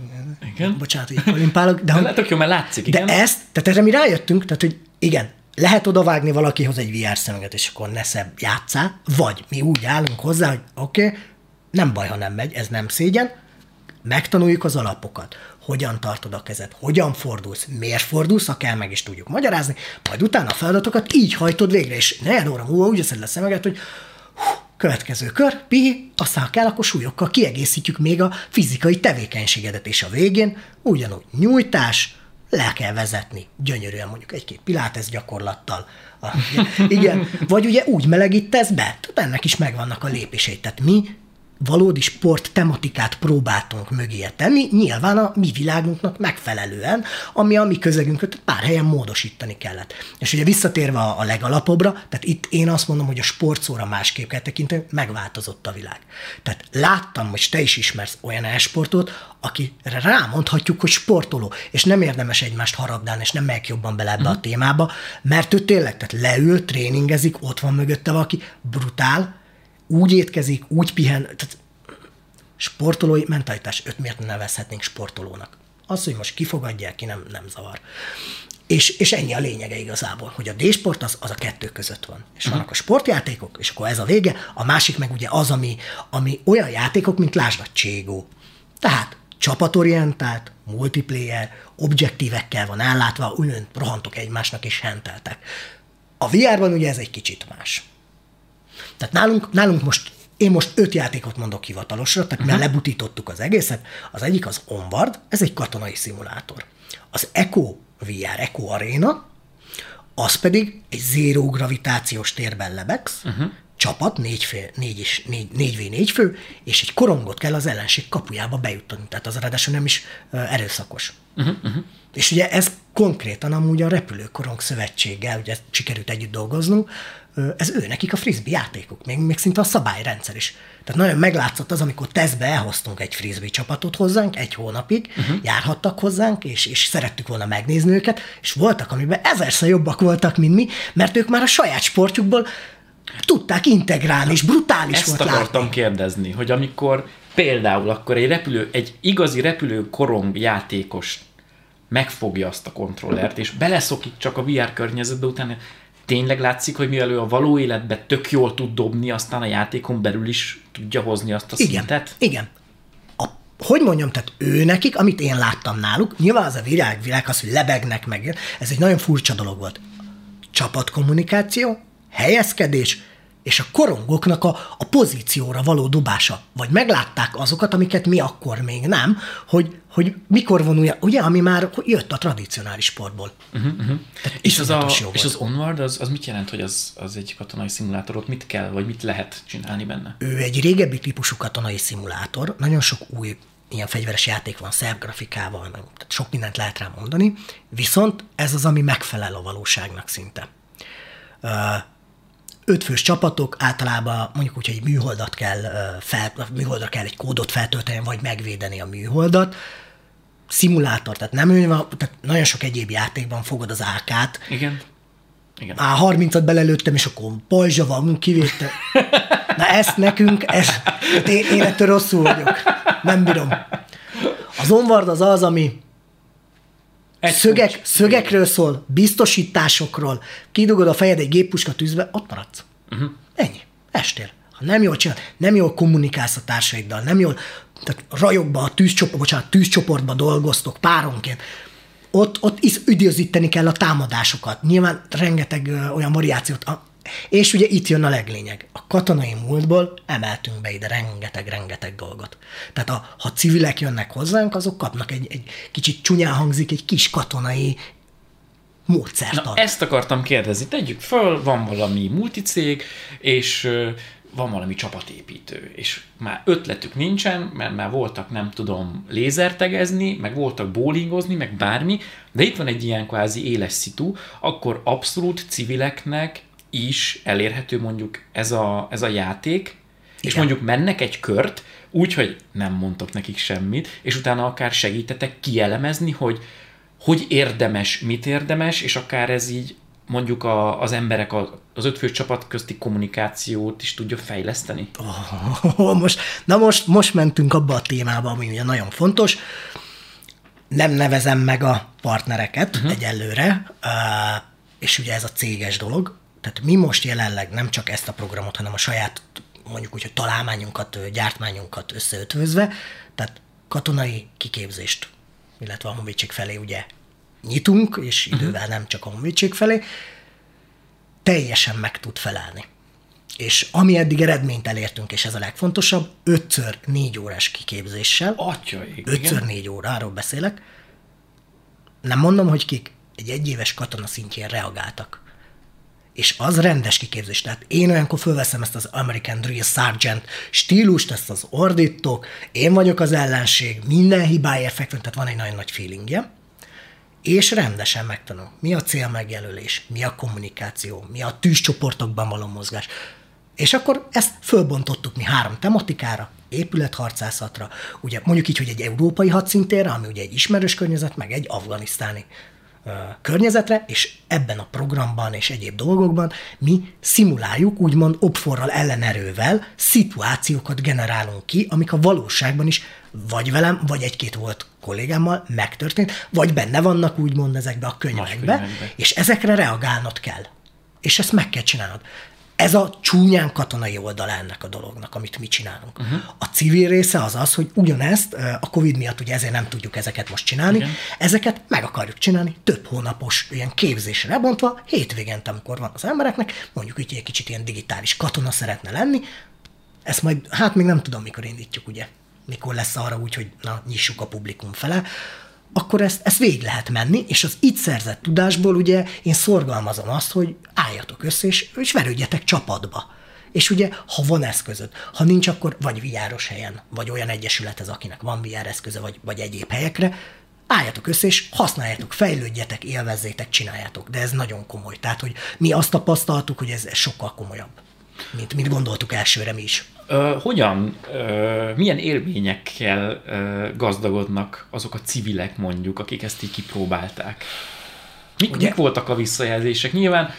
igen. bocsánat, hogy olimpálok, de, de tök jó, mert látszik, igen. De ezt, tehát erre mi rájöttünk, tehát hogy igen, lehet odavágni valakihoz egy VR szemüveget, és akkor ne szebb játszá, vagy mi úgy állunk hozzá, hogy oké, okay, nem baj, ha nem megy, ez nem szégyen, megtanuljuk az alapokat. Hogyan tartod a kezed, hogyan fordulsz, miért fordulsz, ha kell, meg is tudjuk magyarázni, majd utána a feladatokat így hajtod végre, és negyed óra múlva úgy eszed le szemeget, hogy Következő kör, pihi, aztán kell, akkor súlyokkal kiegészítjük még a fizikai tevékenységedet, és a végén ugyanúgy nyújtás, le kell vezetni, gyönyörűen mondjuk egy-két pilates gyakorlattal. (laughs) Igen, vagy ugye úgy melegítesz be, tehát ennek is megvannak a lépései. Tehát mi valódi sport tematikát próbáltunk mögé tenni, nyilván a mi világunknak megfelelően, ami a mi közegünket pár helyen módosítani kellett. És ugye visszatérve a legalapobbra, tehát itt én azt mondom, hogy a sportszóra másképp kell tekinteni, megváltozott a világ. Tehát láttam, hogy te is ismersz olyan elsportot, akire rámondhatjuk, hogy sportoló, és nem érdemes egymást harabdálni, és nem megyek jobban bele ebbe mm. a mhm. témába, mert ő tényleg, tehát leül, tréningezik, ott van mögötte valaki, brutál, úgy étkezik, úgy pihen, tehát sportolói mentalitás, őt miért nevezhetnénk sportolónak? Az, hogy most kifogadják ki, nem, nem zavar. És, és ennyi a lényege igazából, hogy a D-sport az, az a kettő között van. És uh-huh. vannak a sportjátékok, és akkor ez a vége, a másik meg ugye az, ami, ami olyan játékok, mint lásd a Cségó. Tehát csapatorientált, multiplayer, objektívekkel van ellátva, ugyan rohantok egymásnak és henteltek. A VR-ban ugye ez egy kicsit más. Tehát nálunk, nálunk most, én most öt játékot mondok hivatalosra, tehát uh-huh. lebutítottuk az egészet. Az egyik az Onward, ez egy katonai szimulátor. Az Echo VR, Echo Arena, az pedig egy zéró gravitációs térben lebegsz, uh-huh. csapat, négy, fél, négy, is, négy, négy v négy fő, és egy korongot kell az ellenség kapujába bejutni. Tehát az ráadásul nem is uh, erőszakos. Uh-huh, uh-huh. És ugye ez konkrétan amúgy a Repülőkorong Szövetséggel, ugye sikerült együtt dolgoznunk, ez ő nekik a frisbee játékok, még, még szinte a szabályrendszer is. Tehát nagyon meglátszott az, amikor tesztbe elhoztunk egy frisbee csapatot hozzánk, egy hónapig, uh-huh. járhattak hozzánk, és, és szerettük volna megnézni őket, és voltak, amiben ezerszer jobbak voltak, mint mi, mert ők már a saját sportjukból tudták integrálni, és brutális Ezt volt akartam látni. kérdezni, hogy amikor például akkor egy repülő, egy igazi repülő korong játékos megfogja azt a kontrollert, és beleszokik csak a VR környezetbe, utána tényleg látszik, hogy mivel ő a való életben tök jól tud dobni, aztán a játékon belül is tudja hozni azt a Igen, szintet? igen. A, hogy mondjam, tehát ő nekik, amit én láttam náluk, nyilván az a virág, világ az, hogy lebegnek meg, ez egy nagyon furcsa dolog volt. Csapatkommunikáció, helyezkedés, és a korongoknak a, a pozícióra való dobása. Vagy meglátták azokat, amiket mi akkor még nem, hogy, hogy mikor vonulja, ugye, ami már jött a tradicionális sportból. Uh-huh, uh-huh. És, az a, és az Onward, az, az mit jelent, hogy az, az egy katonai szimulátor, ott mit kell, vagy mit lehet csinálni benne? Ő egy régebbi típusú katonai szimulátor, nagyon sok új ilyen fegyveres játék van, szerb grafikával, meg, tehát sok mindent lehet rá mondani, viszont ez az, ami megfelel a valóságnak szinte. Ö, ötfős csapatok, általában mondjuk úgy, hogy egy műholdat kell, fel, műholdra kell egy kódot feltölteni, vagy megvédeni a műholdat, szimulátor, tehát nem ő van, tehát nagyon sok egyéb játékban fogod az AK-t, Igen? Igen. Á, 30-at belelőttem, és akkor pajzsa van, kivétel. Na ezt nekünk, ez, én, én ettől rosszul vagyok. Nem bírom. Az onward az az, ami Egy szögek, kulcs. szögekről szól, biztosításokról, kidugod a fejed egy géppuska tűzbe, ott maradsz. Uh-huh. Ennyi. Estél. Ha nem jól csinál, nem jól kommunikálsz a társaiddal, nem jól, tehát rajokba, a tűzcsoport, bocsánat, tűzcsoportba dolgoztok páronként, ott, ott is üdvözíteni kell a támadásokat. Nyilván rengeteg ö, olyan variációt. A, és ugye itt jön a leglényeg. A katonai múltból emeltünk be ide rengeteg-rengeteg dolgot. Tehát a, ha civilek jönnek hozzánk, azok kapnak egy, egy kicsit csúnyán hangzik, egy kis katonai módszertan. Na, ezt akartam kérdezni. Tegyük föl, van valami multicég, és van valami csapatépítő, és már ötletük nincsen, mert már voltak, nem tudom, lézertegezni, meg voltak bowlingozni, meg bármi, de itt van egy ilyen kvázi éles szitu, akkor abszolút civileknek is elérhető mondjuk ez a, ez a játék, és Igen. mondjuk mennek egy kört, úgy, hogy nem mondtok nekik semmit, és utána akár segítetek kielemezni, hogy hogy érdemes, mit érdemes, és akár ez így mondjuk a, az emberek, a, az ötfős csapat közti kommunikációt is tudja fejleszteni. Oh, most, na most, most mentünk abba a témába, ami ugye nagyon fontos. Nem nevezem meg a partnereket uh-huh. egyelőre, és ugye ez a céges dolog. Tehát mi most jelenleg nem csak ezt a programot, hanem a saját mondjuk úgy, hogy találmányunkat, gyártmányunkat összeötvözve, tehát katonai kiképzést, illetve a honvédség felé ugye nyitunk, és idővel nem csak a honvédség felé, teljesen meg tud felelni. És ami eddig eredményt elértünk, és ez a legfontosabb, 5 4 órás kiképzéssel, Atyaik, 5 4 óráról beszélek, nem mondom, hogy kik, egy egyéves katona szintjén reagáltak. És az rendes kiképzés. Tehát én olyankor fölveszem ezt az American Drill Sergeant stílust, ezt az ordítok, én vagyok az ellenség, minden hibája fekvőn, tehát van egy nagyon nagy feelingje, és rendesen megtanul, mi a cél megjelölés, mi a kommunikáció, mi a tűzcsoportokban való mozgás. És akkor ezt fölbontottuk mi három tematikára, épületharcászatra, ugye mondjuk így, hogy egy európai hadszintérre, ami ugye egy ismerős környezet, meg egy afganisztáni környezetre, és ebben a programban és egyéb dolgokban mi szimuláljuk, úgymond opforral, ellenerővel szituációkat generálunk ki, amik a valóságban is vagy velem, vagy egy-két volt kollégámmal megtörtént, vagy benne vannak úgymond ezekbe a könyvekbe, könyvekbe. és ezekre reagálnod kell. És ezt meg kell csinálnod. Ez a csúnyán katonai oldala ennek a dolognak, amit mi csinálunk. Uh-huh. A civil része az az, hogy ugyanezt, a Covid miatt ugye ezért nem tudjuk ezeket most csinálni, Igen. ezeket meg akarjuk csinálni több hónapos ilyen képzésre lebontva, hétvégén, amikor van az embereknek, mondjuk hogy egy kicsit ilyen digitális katona szeretne lenni, ezt majd, hát még nem tudom, mikor indítjuk, ugye, mikor lesz arra úgy, hogy na, nyissuk a publikum fele, akkor ezt, ezt végig lehet menni, és az itt szerzett tudásból ugye én szorgalmazom azt, hogy álljatok össze, és, és verődjetek csapatba. És ugye, ha van eszközöd, ha nincs, akkor vagy viáros helyen, vagy olyan egyesület ez, akinek van VR eszköze, vagy, vagy egyéb helyekre, álljatok össze, és használjátok, fejlődjetek, élvezzétek, csináljátok. De ez nagyon komoly. Tehát, hogy mi azt tapasztaltuk, hogy ez, sokkal komolyabb, mint, mint gondoltuk elsőre mi is. Ö, hogyan, ö, milyen élményekkel ö, gazdagodnak azok a civilek mondjuk, akik ezt így kipróbálták? Mik, Ugye? mik voltak a visszajelzések? Nyilván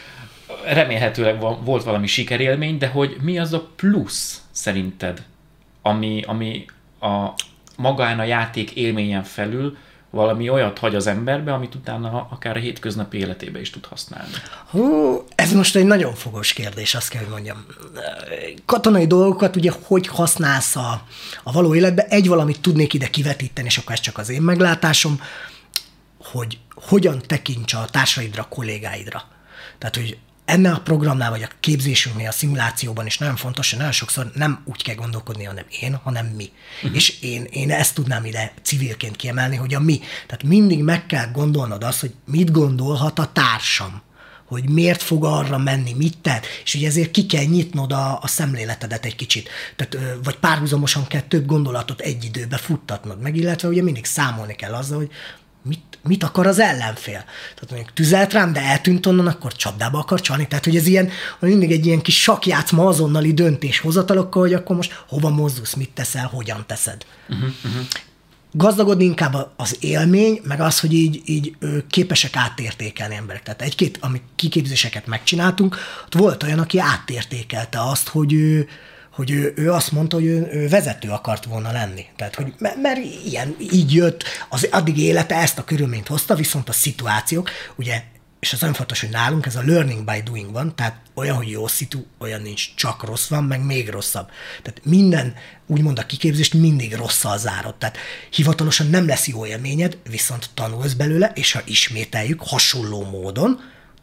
remélhetőleg volt valami sikerélmény, de hogy mi az a plusz szerinted, ami, ami a magán a játék élményen felül valami olyat hagy az emberbe, amit utána akár a hétköznapi életébe is tud használni. Hú, ez most egy nagyon fogos kérdés, azt kell, hogy mondjam. Katonai dolgokat ugye hogy használsz a, a való életbe? Egy valamit tudnék ide kivetíteni, és akkor ez csak az én meglátásom, hogy hogyan tekints a társaidra, kollégáidra. Tehát, hogy ennél a programnál, vagy a képzésünknél, a szimulációban is nagyon fontos, hogy nagyon sokszor nem úgy kell gondolkodni, hanem én, hanem mi. Uh-huh. És én, én ezt tudnám ide civilként kiemelni, hogy a mi. Tehát mindig meg kell gondolnod azt, hogy mit gondolhat a társam hogy miért fog arra menni, mit tett, és ugye ezért ki kell nyitnod a, a szemléletedet egy kicsit, Tehát, vagy párhuzamosan kell több gondolatot egy időbe futtatnod meg, illetve ugye mindig számolni kell azzal, hogy mit, mit akar az ellenfél. Tehát mondjuk tüzelt rám, de eltűnt onnan, akkor csapdába akar csalni. Tehát, hogy ez ilyen, mindig egy ilyen kis sakjátszma azonnali döntéshozatalokkal, hogy akkor most hova mozdulsz, mit teszel, hogyan teszed. Uh-huh, uh-huh. Gazdagodni inkább az élmény, meg az, hogy így, így képesek átértékelni emberek. Tehát egy-két, ami kiképzéseket megcsináltunk, ott volt olyan, aki átértékelte azt, hogy ő, hogy ő, ő azt mondta, hogy ő, ő vezető akart volna lenni. Tehát, hogy mert, mert ilyen, így jött, az addig élete ezt a körülményt hozta, viszont a szituációk, ugye és az nagyon fontos, hogy nálunk ez a learning by doing van, tehát olyan, hogy jó szitu, olyan nincs, csak rossz van, meg még rosszabb. Tehát minden, úgymond a kiképzést mindig rosszal zárod. Tehát hivatalosan nem lesz jó élményed, viszont tanulsz belőle, és ha ismételjük hasonló módon,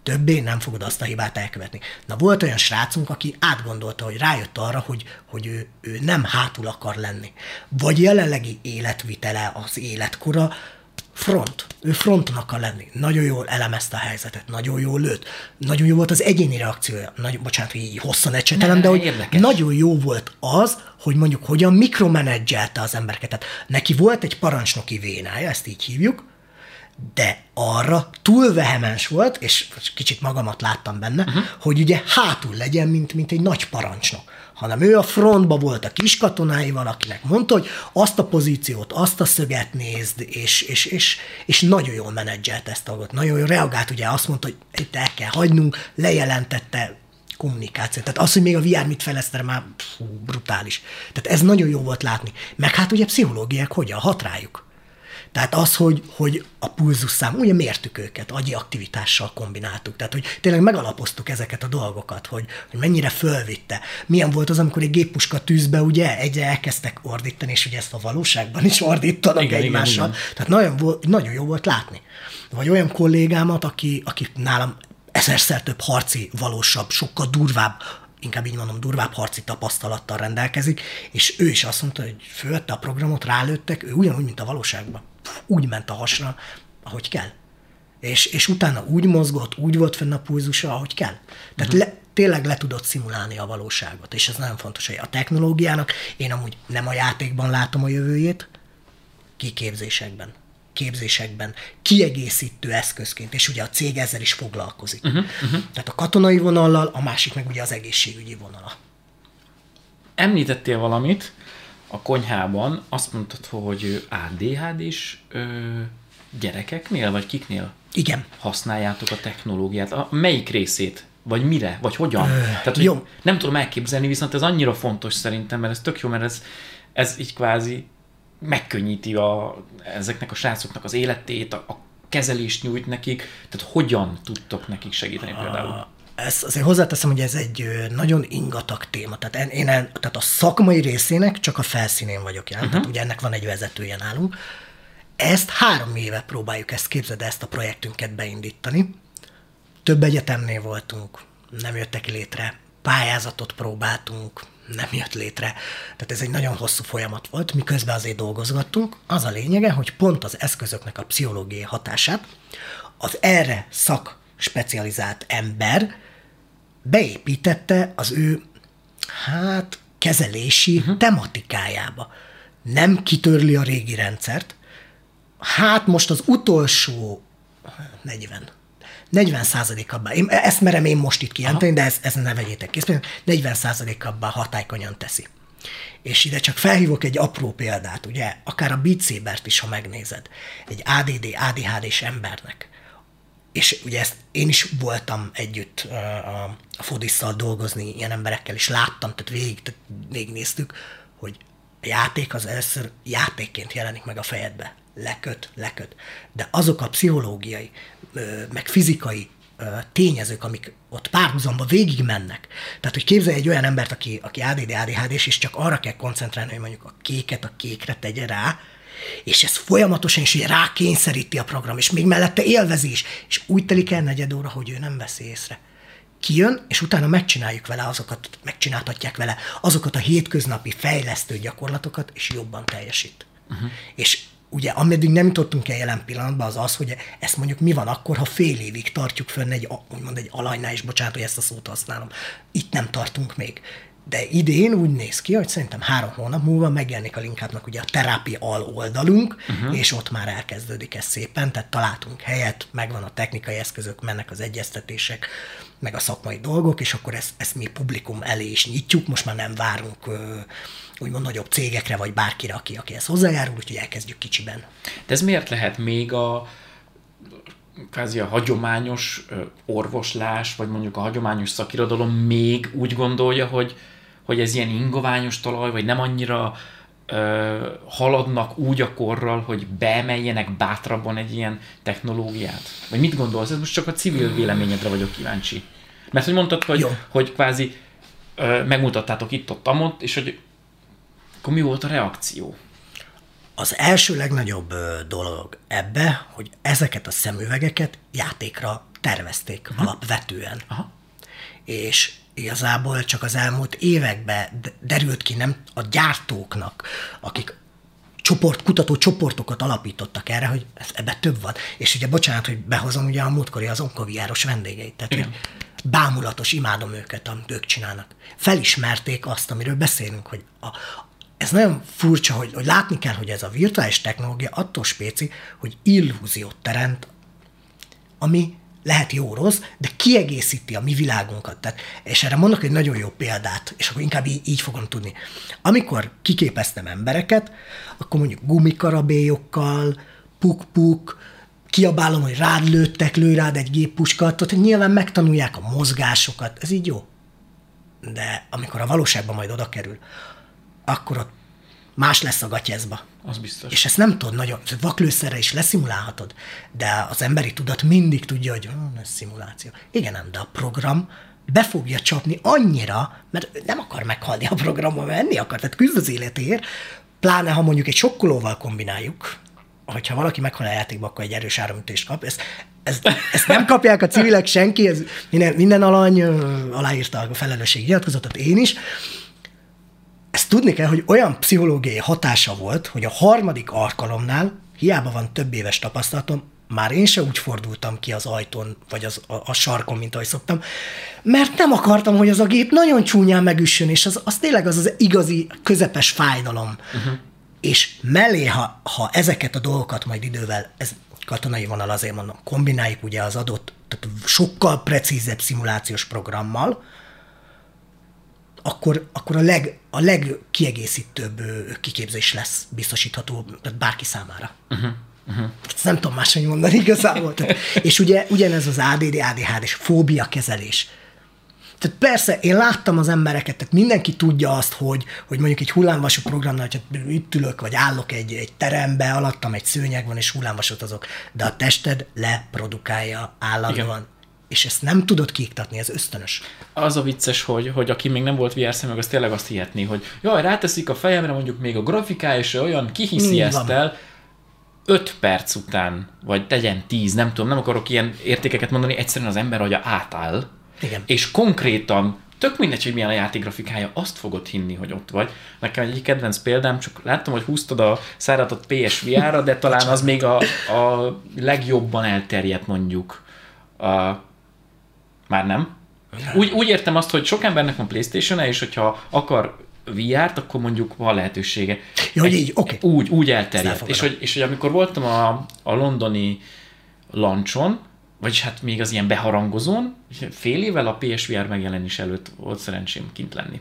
többé nem fogod azt a hibát elkövetni. Na volt olyan srácunk, aki átgondolta, hogy rájött arra, hogy, hogy ő, ő nem hátul akar lenni. Vagy jelenlegi életvitele, az életkora, front. Ő fronton akar lenni. Nagyon jól elemezte a helyzetet, nagyon jól lőtt. Nagyon jó volt az egyéni reakciója. Nagy, bocsánat, hogy így hosszan ecsetelem, de hogy érdekes. nagyon jó volt az, hogy mondjuk hogyan mikromenedzselte az embereket. Tehát neki volt egy parancsnoki vénája, ezt így hívjuk, de arra túl vehemens volt, és kicsit magamat láttam benne, uh-huh. hogy ugye hátul legyen, mint, mint egy nagy parancsnok hanem ő a frontba volt a kis katonáival, akinek mondta, hogy azt a pozíciót, azt a szöget nézd, és, és, és, és nagyon jól menedzselt ezt a dolgot. Nagyon jól reagált, ugye azt mondta, hogy itt el kell hagynunk, lejelentette kommunikáció. Tehát az, hogy még a VR mit fejlesztere, már fú, brutális. Tehát ez nagyon jó volt látni. Meg hát ugye pszichológiák hogyan hat rájuk. Tehát az, hogy, hogy a pulzusszám, ugye mértük őket, agyi aktivitással kombináltuk, tehát hogy tényleg megalapoztuk ezeket a dolgokat, hogy, hogy mennyire fölvitte. Milyen volt az, amikor egy géppuska tűzbe ugye egyre elkezdtek ordítani, és ugye ezt a valóságban is ordítanak igen, egymással. Igen, igen. Tehát nagyon, nagyon jó volt látni. Vagy olyan kollégámat, aki, aki nálam ezerszer több harci, valósabb, sokkal durvább inkább így mondom, durvább harci tapasztalattal rendelkezik, és ő is azt mondta, hogy fölötte a programot, rálőttek, ő ugyanúgy, mint a valóságban úgy ment a hasra, ahogy kell. És, és utána úgy mozgott, úgy volt fenn a pulzusa, ahogy kell. Tehát uh-huh. le, tényleg le tudott szimulálni a valóságot, és ez nagyon fontos, hogy a technológiának én amúgy nem a játékban látom a jövőjét, kiképzésekben, képzésekben, kiegészítő eszközként, és ugye a cég ezzel is foglalkozik. Uh-huh, uh-huh. Tehát a katonai vonallal, a másik meg ugye az egészségügyi vonala. Említettél valamit, a konyhában azt mondtad, hogy ADHD is ö, Gyerekeknél, vagy kiknél Igen. használjátok a technológiát? A melyik részét? Vagy mire? Vagy hogyan? Ö, Tehát, hogy jó. nem tudom elképzelni, viszont ez annyira fontos szerintem, mert ez tök jó, mert ez, ez így kvázi megkönnyíti a, ezeknek a srácoknak az életét, a, a kezelést nyújt nekik, tehát hogyan tudtok nekik segíteni például? Ezt azért hozzáteszem, hogy ez egy nagyon ingatag téma. Tehát én, én el- tehát a szakmai részének csak a felszínén vagyok jelen. Uh-huh. Tehát ugye ennek van egy vezetője nálunk. Ezt három éve próbáljuk ezt képzeld, ezt a projektünket beindítani. Több egyetemnél voltunk, nem jöttek létre. Pályázatot próbáltunk, nem jött létre. Tehát ez egy nagyon hosszú folyamat volt, miközben azért dolgozgattunk. Az a lényege, hogy pont az eszközöknek a pszichológiai hatását az erre szak specializált ember beépítette az ő, hát, kezelési uh-huh. tematikájába. Nem kitörli a régi rendszert, hát most az utolsó 40 40 abban, én, ezt merem én most itt kijelenteni, de ezt, ezt ne vegyétek készbe, 40 abban hatálykonyan teszi. És ide csak felhívok egy apró példát, ugye, akár a Beat Sabert is, ha megnézed, egy ADD, ADHD-s embernek, és ugye ezt én is voltam együtt a, a Fodisszal dolgozni ilyen emberekkel, és láttam, tehát végig, tehát végignéztük, hogy a játék az először játékként jelenik meg a fejedbe. Leköt, leköt. De azok a pszichológiai, meg fizikai tényezők, amik ott párhuzamba végig mennek. Tehát, hogy képzelj egy olyan embert, aki, aki ADD, adhd és csak arra kell koncentrálni, hogy mondjuk a kéket a kékre tegye rá, és ez folyamatosan is rákényszeríti a program, és még mellette élvezi is, és úgy telik el negyed óra, hogy ő nem veszi észre. Kijön, és utána megcsináljuk vele azokat, megcsináltatják vele azokat a hétköznapi fejlesztő gyakorlatokat, és jobban teljesít. Uh-huh. És ugye ameddig nem jutottunk el jelen pillanatban, az az, hogy ezt mondjuk mi van akkor, ha fél évig tartjuk fönn egy, úgymond egy alajnál, és bocsánat, hogy ezt a szót használom. Itt nem tartunk még. De idén úgy néz ki, hogy szerintem három hónap múlva megjelenik a linkápnak ugye a terápia al oldalunk, uh-huh. és ott már elkezdődik ez szépen, tehát találtunk helyet, megvan a technikai eszközök, mennek az egyeztetések, meg a szakmai dolgok, és akkor ezt, ezt mi publikum elé is nyitjuk, most már nem várunk ö, úgymond nagyobb cégekre, vagy bárkire, aki, aki ezt hozzájárul, úgyhogy elkezdjük kicsiben. De ez miért lehet még a kvázi a hagyományos orvoslás, vagy mondjuk a hagyományos szakirodalom még úgy gondolja, hogy, hogy ez ilyen ingoványos talaj, vagy nem annyira ö, haladnak úgy a korral, hogy beemeljenek bátrabban egy ilyen technológiát? Vagy mit gondolsz? Ez most csak a civil véleményedre vagyok kíváncsi. Mert hogy mondtad, hogy, Jó. hogy kvázi ö, megmutattátok itt-ott, amott, és hogy akkor mi volt a reakció? Az első legnagyobb dolog ebbe, hogy ezeket a szemüvegeket játékra tervezték uh-huh. alapvetően. Aha. És igazából csak az elmúlt években derült ki nem a gyártóknak, akik csoport, kutató csoportokat alapítottak erre, hogy ez, ebbe több van. És ugye bocsánat, hogy behozom ugye a múltkori az onkoviáros vendégeit. Tehát, Igen. hogy bámulatos, imádom őket, amit ők csinálnak. Felismerték azt, amiről beszélünk, hogy a, ez nagyon furcsa, hogy, hogy látni kell, hogy ez a virtuális technológia attól spéci, hogy illúziót teremt ami lehet jó rossz, de kiegészíti a mi világunkat. Tehát, és erre mondok egy nagyon jó példát, és akkor inkább így, így fogom tudni. Amikor kiképeztem embereket, akkor mondjuk gumikarabélyokkal, puk-puk, kiabálom, hogy rád lőttek, lőj rád egy géppuskat, tehát nyilván megtanulják a mozgásokat, ez így jó. De amikor a valóságban majd oda kerül, akkor ott más lesz a gatyezba. Az biztos. És ezt nem tudod nagyon, vaklőszerre is leszimulálhatod, de az emberi tudat mindig tudja, hogy hm, ez szimuláció. Igen, nem, de a program be fogja csapni annyira, mert nem akar meghalni a programban, mert enni akar, tehát küzd az életéért, pláne ha mondjuk egy sokkolóval kombináljuk, hogyha valaki meghal a játékba, akkor egy erős áramütést kap. Ezt, ezt, ezt nem kapják a civilek senki, ez minden, minden alany aláírta a felelősség nyilatkozatot, én is, ezt tudni kell, hogy olyan pszichológiai hatása volt, hogy a harmadik alkalomnál, hiába van több éves tapasztalatom, már én se úgy fordultam ki az ajtón, vagy az, a, a sarkon, mint ahogy szoktam, mert nem akartam, hogy az a gép nagyon csúnyán megüssön, és az, az tényleg az az igazi közepes fájdalom. Uh-huh. És mellé, ha, ha ezeket a dolgokat majd idővel, ez katonai vonal azért mondom, kombináljuk ugye az adott, tehát sokkal precízebb szimulációs programmal, akkor, akkor a, leg, a legkiegészítőbb kiképzés lesz biztosítható tehát bárki számára. Uh-huh. Uh-huh. Ezt nem tudom máshogy mondani igazából. Tehát, és ugye ugyanez az ADD, ADHD és fóbia kezelés. Tehát persze, én láttam az embereket, tehát mindenki tudja azt, hogy, hogy mondjuk egy hullámvasú programnál, hogy itt ülök, vagy állok egy, egy terembe, alattam egy szőnyeg van, és hullámvasút azok, de a tested leprodukálja állandóan. És ezt nem tudod kiiktatni, ez ösztönös. Az a vicces, hogy, hogy aki még nem volt VR szemüveg, az tényleg azt hihetné, hogy jaj, ráteszik a fejemre mondjuk még a grafikája, és olyan kihiszi Mi ezt van. el, 5 perc után, vagy tegyen 10, nem tudom, nem akarok ilyen értékeket mondani, egyszerűen az ember agya átáll, Igen. és konkrétan tök mindegy, hogy milyen a játék grafikája, azt fogod hinni, hogy ott vagy. Nekem egy kedvenc példám, csak láttam, hogy húztad a száratot PSVR-ra, de talán az még a, a legjobban elterjedt mondjuk. A, már nem? Úgy, úgy értem azt, hogy sok embernek van Playstation-e, és hogyha akar VR-t, akkor mondjuk van lehetősége. Jó, hogy így, oké. Okay. Úgy, úgy elterjedt. És hogy, és hogy amikor voltam a, a londoni lancson, vagyis hát még az ilyen beharangozón, fél évvel a PSVR megjelenés előtt volt szerencsém kint lenni.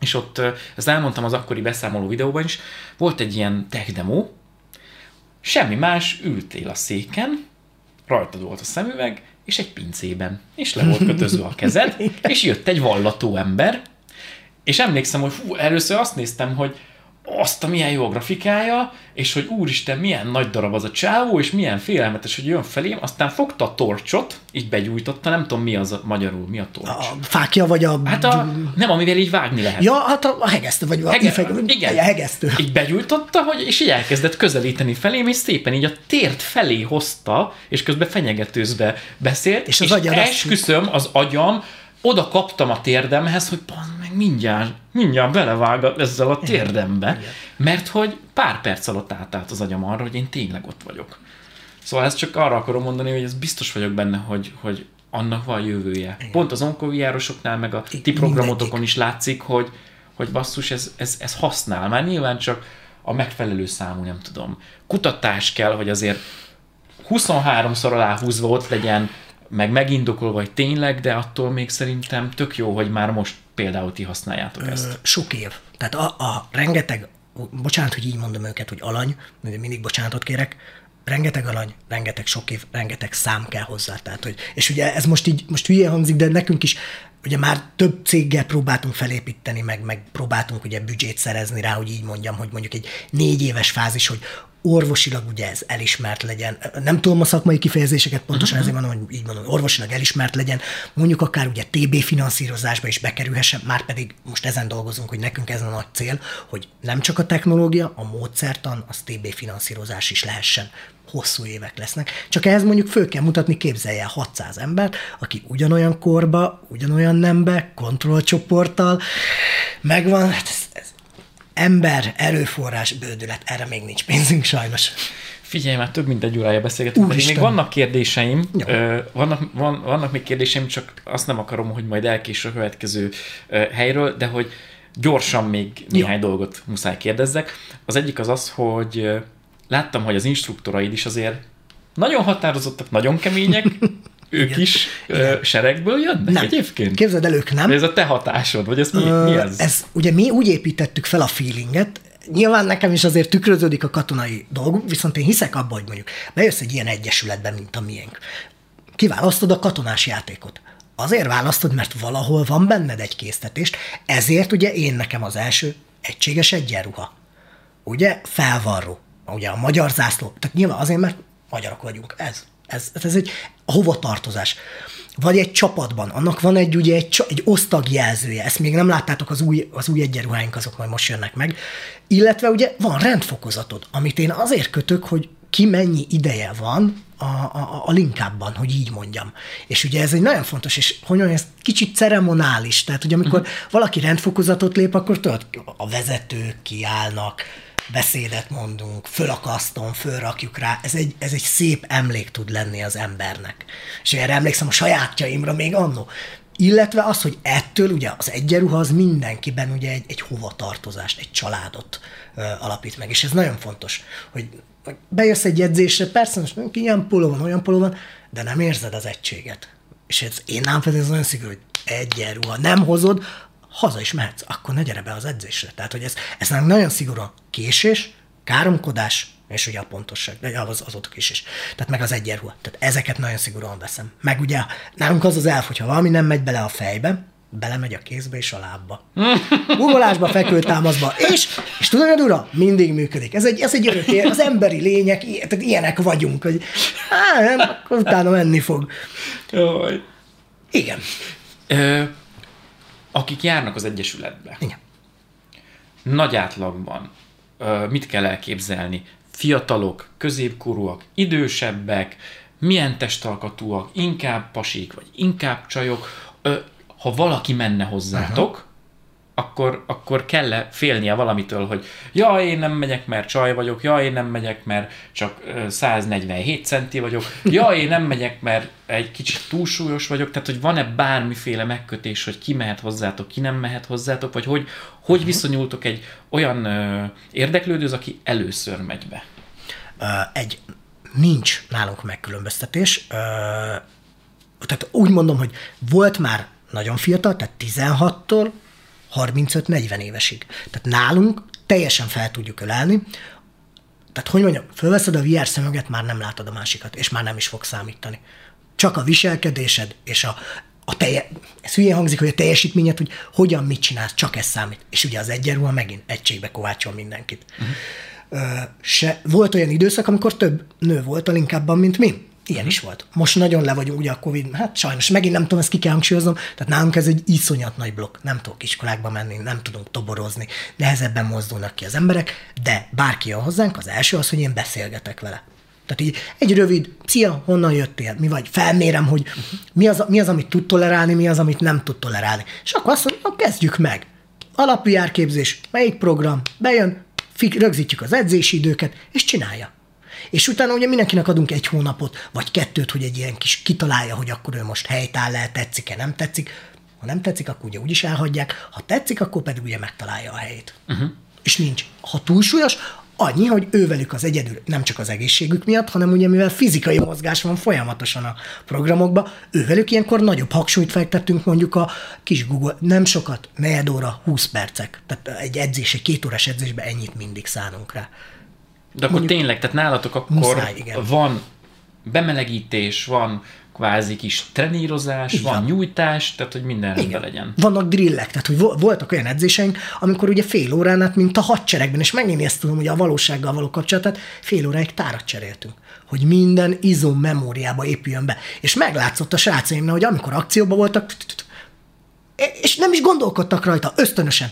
És ott, ezt elmondtam az akkori beszámoló videóban is, volt egy ilyen tech demo, semmi más, ültél a széken, rajtad volt a szemüveg, és egy pincében, és le volt kötözve a kezed, (laughs) és jött egy vallató ember, és emlékszem, hogy fú, először azt néztem, hogy azt a milyen jó a grafikája, és hogy úristen, milyen nagy darab az a csávó, és milyen félelmetes, hogy jön felém, aztán fogta a torcsot, így begyújtotta, nem tudom mi az a magyarul, mi a torcs. A fákja, vagy a... Hát a, nem, amivel így vágni lehet. Ja, hát a, a hegesztő, vagy a Hege, ifeg, igen. A hegesztő. Így begyújtotta, hogy, és így elkezdett közelíteni felém, és szépen így a tért felé hozta, és közben fenyegetőzve beszélt, és, az és esküszöm, az agyam, oda kaptam a térdemhez, hogy mindjárt, mindjárt belevág ezzel a térdembe, Igen. mert hogy pár perc alatt átállt az agyam arra, hogy én tényleg ott vagyok. Szóval ezt csak arra akarom mondani, hogy ez biztos vagyok benne, hogy, hogy annak van jövője. Igen. Pont az onkoviárosoknál, meg a ti programotokon is látszik, hogy, hogy basszus, ez, ez, ez használ. Már nyilván csak a megfelelő számú, nem tudom, kutatás kell, hogy azért 23-szor aláhúzva ott legyen meg megindokolva, hogy tényleg, de attól még szerintem tök jó, hogy már most például ti használjátok ezt. Sok év. Tehát a, a rengeteg, bocsánat, hogy így mondom őket, hogy alany, mindig bocsánatot kérek, rengeteg alany, rengeteg sok év, rengeteg szám kell hozzá. Tehát, hogy, és ugye ez most így, most hülye hangzik, de nekünk is ugye már több céggel próbáltunk felépíteni, meg, meg próbáltunk ugye büdzsét szerezni rá, hogy így mondjam, hogy mondjuk egy négy éves fázis, hogy orvosilag ugye ez elismert legyen. Nem tudom a szakmai kifejezéseket pontosan, uh-huh. ezért mondom, hogy így mondom, orvosilag elismert legyen. Mondjuk akár ugye TB finanszírozásba is bekerülhessen, már pedig most ezen dolgozunk, hogy nekünk ez a nagy cél, hogy nem csak a technológia, a módszertan, az TB finanszírozás is lehessen hosszú évek lesznek. Csak ehhez mondjuk föl kell mutatni, képzelje 600 embert, aki ugyanolyan korba, ugyanolyan nembe, kontrollcsoporttal megvan, hát ez ember, erőforrás, bődület, erre még nincs pénzünk sajnos. Figyelj, már több mint egy órája beszélgetünk, pedig még vannak kérdéseim, ö, vannak, van, vannak még kérdéseim, csak azt nem akarom, hogy majd elkéső a következő ö, helyről, de hogy gyorsan még néhány Jó. dolgot muszáj kérdezzek. Az egyik az az, hogy láttam, hogy az instruktoraid is azért nagyon határozottak, nagyon kemények, (laughs) ők is Igen. seregből jönnek nem. egyébként? Képzeld el, ők nem. De ez a te hatásod, vagy ez mi, uh, mi ez? ez? Ugye mi úgy építettük fel a feelinget, nyilván nekem is azért tükröződik a katonai dolgunk, viszont én hiszek abban, hogy mondjuk bejössz egy ilyen egyesületbe, mint a miénk. Kiválasztod a katonás játékot. Azért választod, mert valahol van benned egy késztetést, ezért ugye én nekem az első egységes egyenruha. Ugye felvarró. Ugye a magyar zászló. Tehát nyilván azért, mert magyarok vagyunk. Ez. Ez, ez egy hovatartozás. Vagy egy csapatban, annak van egy, ugye, egy, egy osztagjelzője, ezt még nem láttátok, az új, az új egyenruháink azok majd most jönnek meg. Illetve ugye van rendfokozatod, amit én azért kötök, hogy ki mennyi ideje van a, a, a linkábban, hogy így mondjam. És ugye ez egy nagyon fontos, és hogy mondjam, ez kicsit ceremonális, tehát hogy amikor uh-huh. valaki rendfokozatot lép, akkor tudod, a vezetők kiállnak, beszédet mondunk, fölakasztom, fölrakjuk rá, ez egy, ez egy szép emlék tud lenni az embernek. És erre emlékszem a sajátjaimra még annó. Illetve az, hogy ettől ugye az egyenruha az mindenkiben ugye egy, egy hovatartozást, egy családot ö, alapít meg, és ez nagyon fontos, hogy bejössz egy edzésre, persze most ilyen poló van, olyan poló van, de nem érzed az egységet. És ez én nem ez nagyon szigorú, hogy egyenruha nem hozod, haza is mehetsz, akkor ne gyere be az edzésre. Tehát, hogy ez, ez nagyon szigorúan késés, káromkodás, és ugye a pontosság, de az, azok is is. Tehát meg az egyenruha. Tehát ezeket nagyon szigorúan veszem. Meg ugye nálunk az az elf, hogyha valami nem megy bele a fejbe, belemegy a kézbe és a lábba. (laughs) Ugolásba, fekvőtámaszba, és, és tudod, ura, mindig működik. Ez egy, ez egy örök, az emberi lények, tehát ilyenek vagyunk, hogy hát, nem, akkor utána menni fog. Jaj. Igen. Ö, akik járnak az Egyesületbe, Igen. nagy átlagban mit kell elképzelni? Fiatalok, középkorúak, idősebbek, milyen testalkatúak, inkább pasik, vagy inkább csajok. Ha valaki menne hozzátok. Akkor, akkor kell félnie valamitől, hogy ja, én nem megyek, mert csaj vagyok, ja, én nem megyek, mert csak ö, 147 centi vagyok, ja, én nem megyek, mert egy kicsit túlsúlyos vagyok, tehát hogy van-e bármiféle megkötés, hogy ki mehet hozzátok, ki nem mehet hozzátok, vagy hogy, hogy viszonyultok egy olyan ö, érdeklődőz, aki először megy be? Egy, nincs nálunk megkülönböztetés. Ö, tehát úgy mondom, hogy volt már nagyon fiatal, tehát 16-tól 35-40 évesig. Tehát nálunk teljesen fel tudjuk ölelni. Tehát, hogy mondjam, fölveszed a VR szemüget, már nem látod a másikat, és már nem is fog számítani. Csak a viselkedésed és a, a telje, ez hülyén hangzik, hogy a teljesítményed, hogy hogyan mit csinálsz, csak ez számít. És ugye az egyenruha megint egységbe kovácsol mindenkit. Uh-huh. Se, volt olyan időszak, amikor több nő volt a linkábban, mint mi. Ilyen is volt. Most nagyon le vagyunk ugye a Covid, hát sajnos megint nem tudom, ezt ki kell hangsúlyoznom, tehát nálunk ez egy iszonyat nagy blokk. Nem tudok iskolákba menni, nem tudunk toborozni, nehezebben mozdulnak ki az emberek, de bárki jön hozzánk, az első az, hogy én beszélgetek vele. Tehát így egy rövid, szia, honnan jöttél, mi vagy, felmérem, hogy mi az, mi az, amit tud tolerálni, mi az, amit nem tud tolerálni. És akkor azt mondja, kezdjük meg. Alapjárképzés, melyik program, bejön, rögzítjük az edzési időket, és csinálja. És utána ugye mindenkinek adunk egy hónapot, vagy kettőt, hogy egy ilyen kis kitalálja, hogy akkor ő most helytáll el, tetszik-e, nem tetszik. Ha nem tetszik, akkor ugye úgyis elhagyják, ha tetszik, akkor pedig ugye megtalálja a helyét. Uh-huh. És nincs. Ha túlsúlyos, annyi, hogy ővelük az egyedül, nem csak az egészségük miatt, hanem ugye mivel fizikai mozgás van folyamatosan a programokban, ővelük ilyenkor nagyobb hangsúlyt fektettünk mondjuk a kis Google, nem sokat, negyed óra, 20 percek. Tehát egy edzés, egy két órás edzésben ennyit mindig szánunk rá. De akkor Mondjuk, tényleg, tehát nálatok akkor muszáj, igen. van bemelegítés, van kvázi kis trenírozás, van. van nyújtás, tehát hogy minden rendben legyen. Vannak drillek, tehát hogy voltak olyan edzéseink, amikor ugye fél órán át, mint a hadseregben, és megint ezt tudom, hogy a valósággal való kapcsolatát, fél óráig tárat cseréltünk hogy minden izom memóriába épüljön be. És meglátszott a srácaimnál, hogy amikor akcióban voltak, és nem is gondolkodtak rajta, ösztönösen.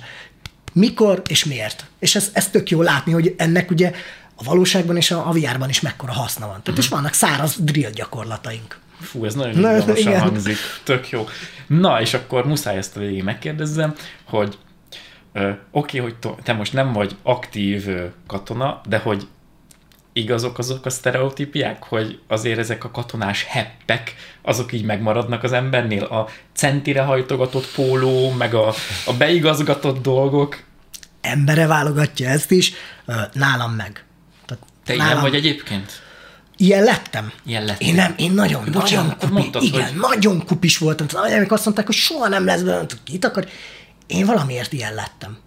Mikor és miért. És ez, ez tök jó látni, hogy ennek ugye a valóságban és a, a VR-ban is mekkora haszna van. Tehát uh-huh. és vannak száraz drill gyakorlataink. Fú, ez nagyon Na, izgalmasan hangzik. Tök jó. Na, és akkor muszáj ezt a végén megkérdezzem, hogy oké, okay, hogy te most nem vagy aktív katona, de hogy igazok azok a sztereotípiák, hogy azért ezek a katonás heppek, azok így megmaradnak az embernél? A centire hajtogatott póló, meg a, a beigazgatott dolgok? Embere válogatja ezt is, nálam meg. Te nálam... ilyen vagy egyébként? Ilyen lettem. Ilyen lettem. Én nem, én nagyon, Bocsánat, nagyon kupi, mondtad, igen, hogy... nagyon kupis voltam. Amikor azt mondták, hogy soha nem lesz belőle, kit akar. Én valamiért ilyen lettem.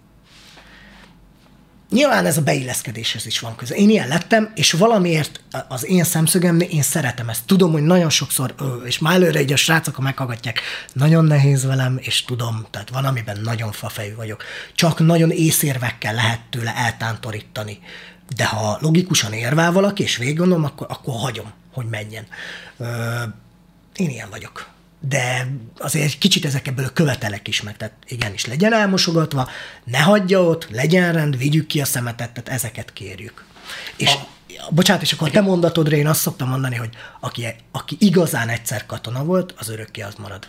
Nyilván ez a beilleszkedéshez is van köze. Én ilyen lettem, és valamiért az én szemszögemnél én szeretem ezt. Tudom, hogy nagyon sokszor, és már előre egy a srácok, ha meghallgatják, nagyon nehéz velem, és tudom, tehát van, amiben nagyon fafejű vagyok. Csak nagyon észérvekkel lehet tőle eltántorítani de ha logikusan érvel valaki, és végig gondolom, akkor, akkor hagyom, hogy menjen. Ö, én ilyen vagyok. De azért egy kicsit ezek ebből követelek is meg, tehát igenis legyen elmosogatva, ne hagyja ott, legyen rend, vigyük ki a szemetet, tehát ezeket kérjük. És a, bocsánat, és akkor a te mondatodra én azt szoktam mondani, hogy aki, aki igazán egyszer katona volt, az örökké az marad.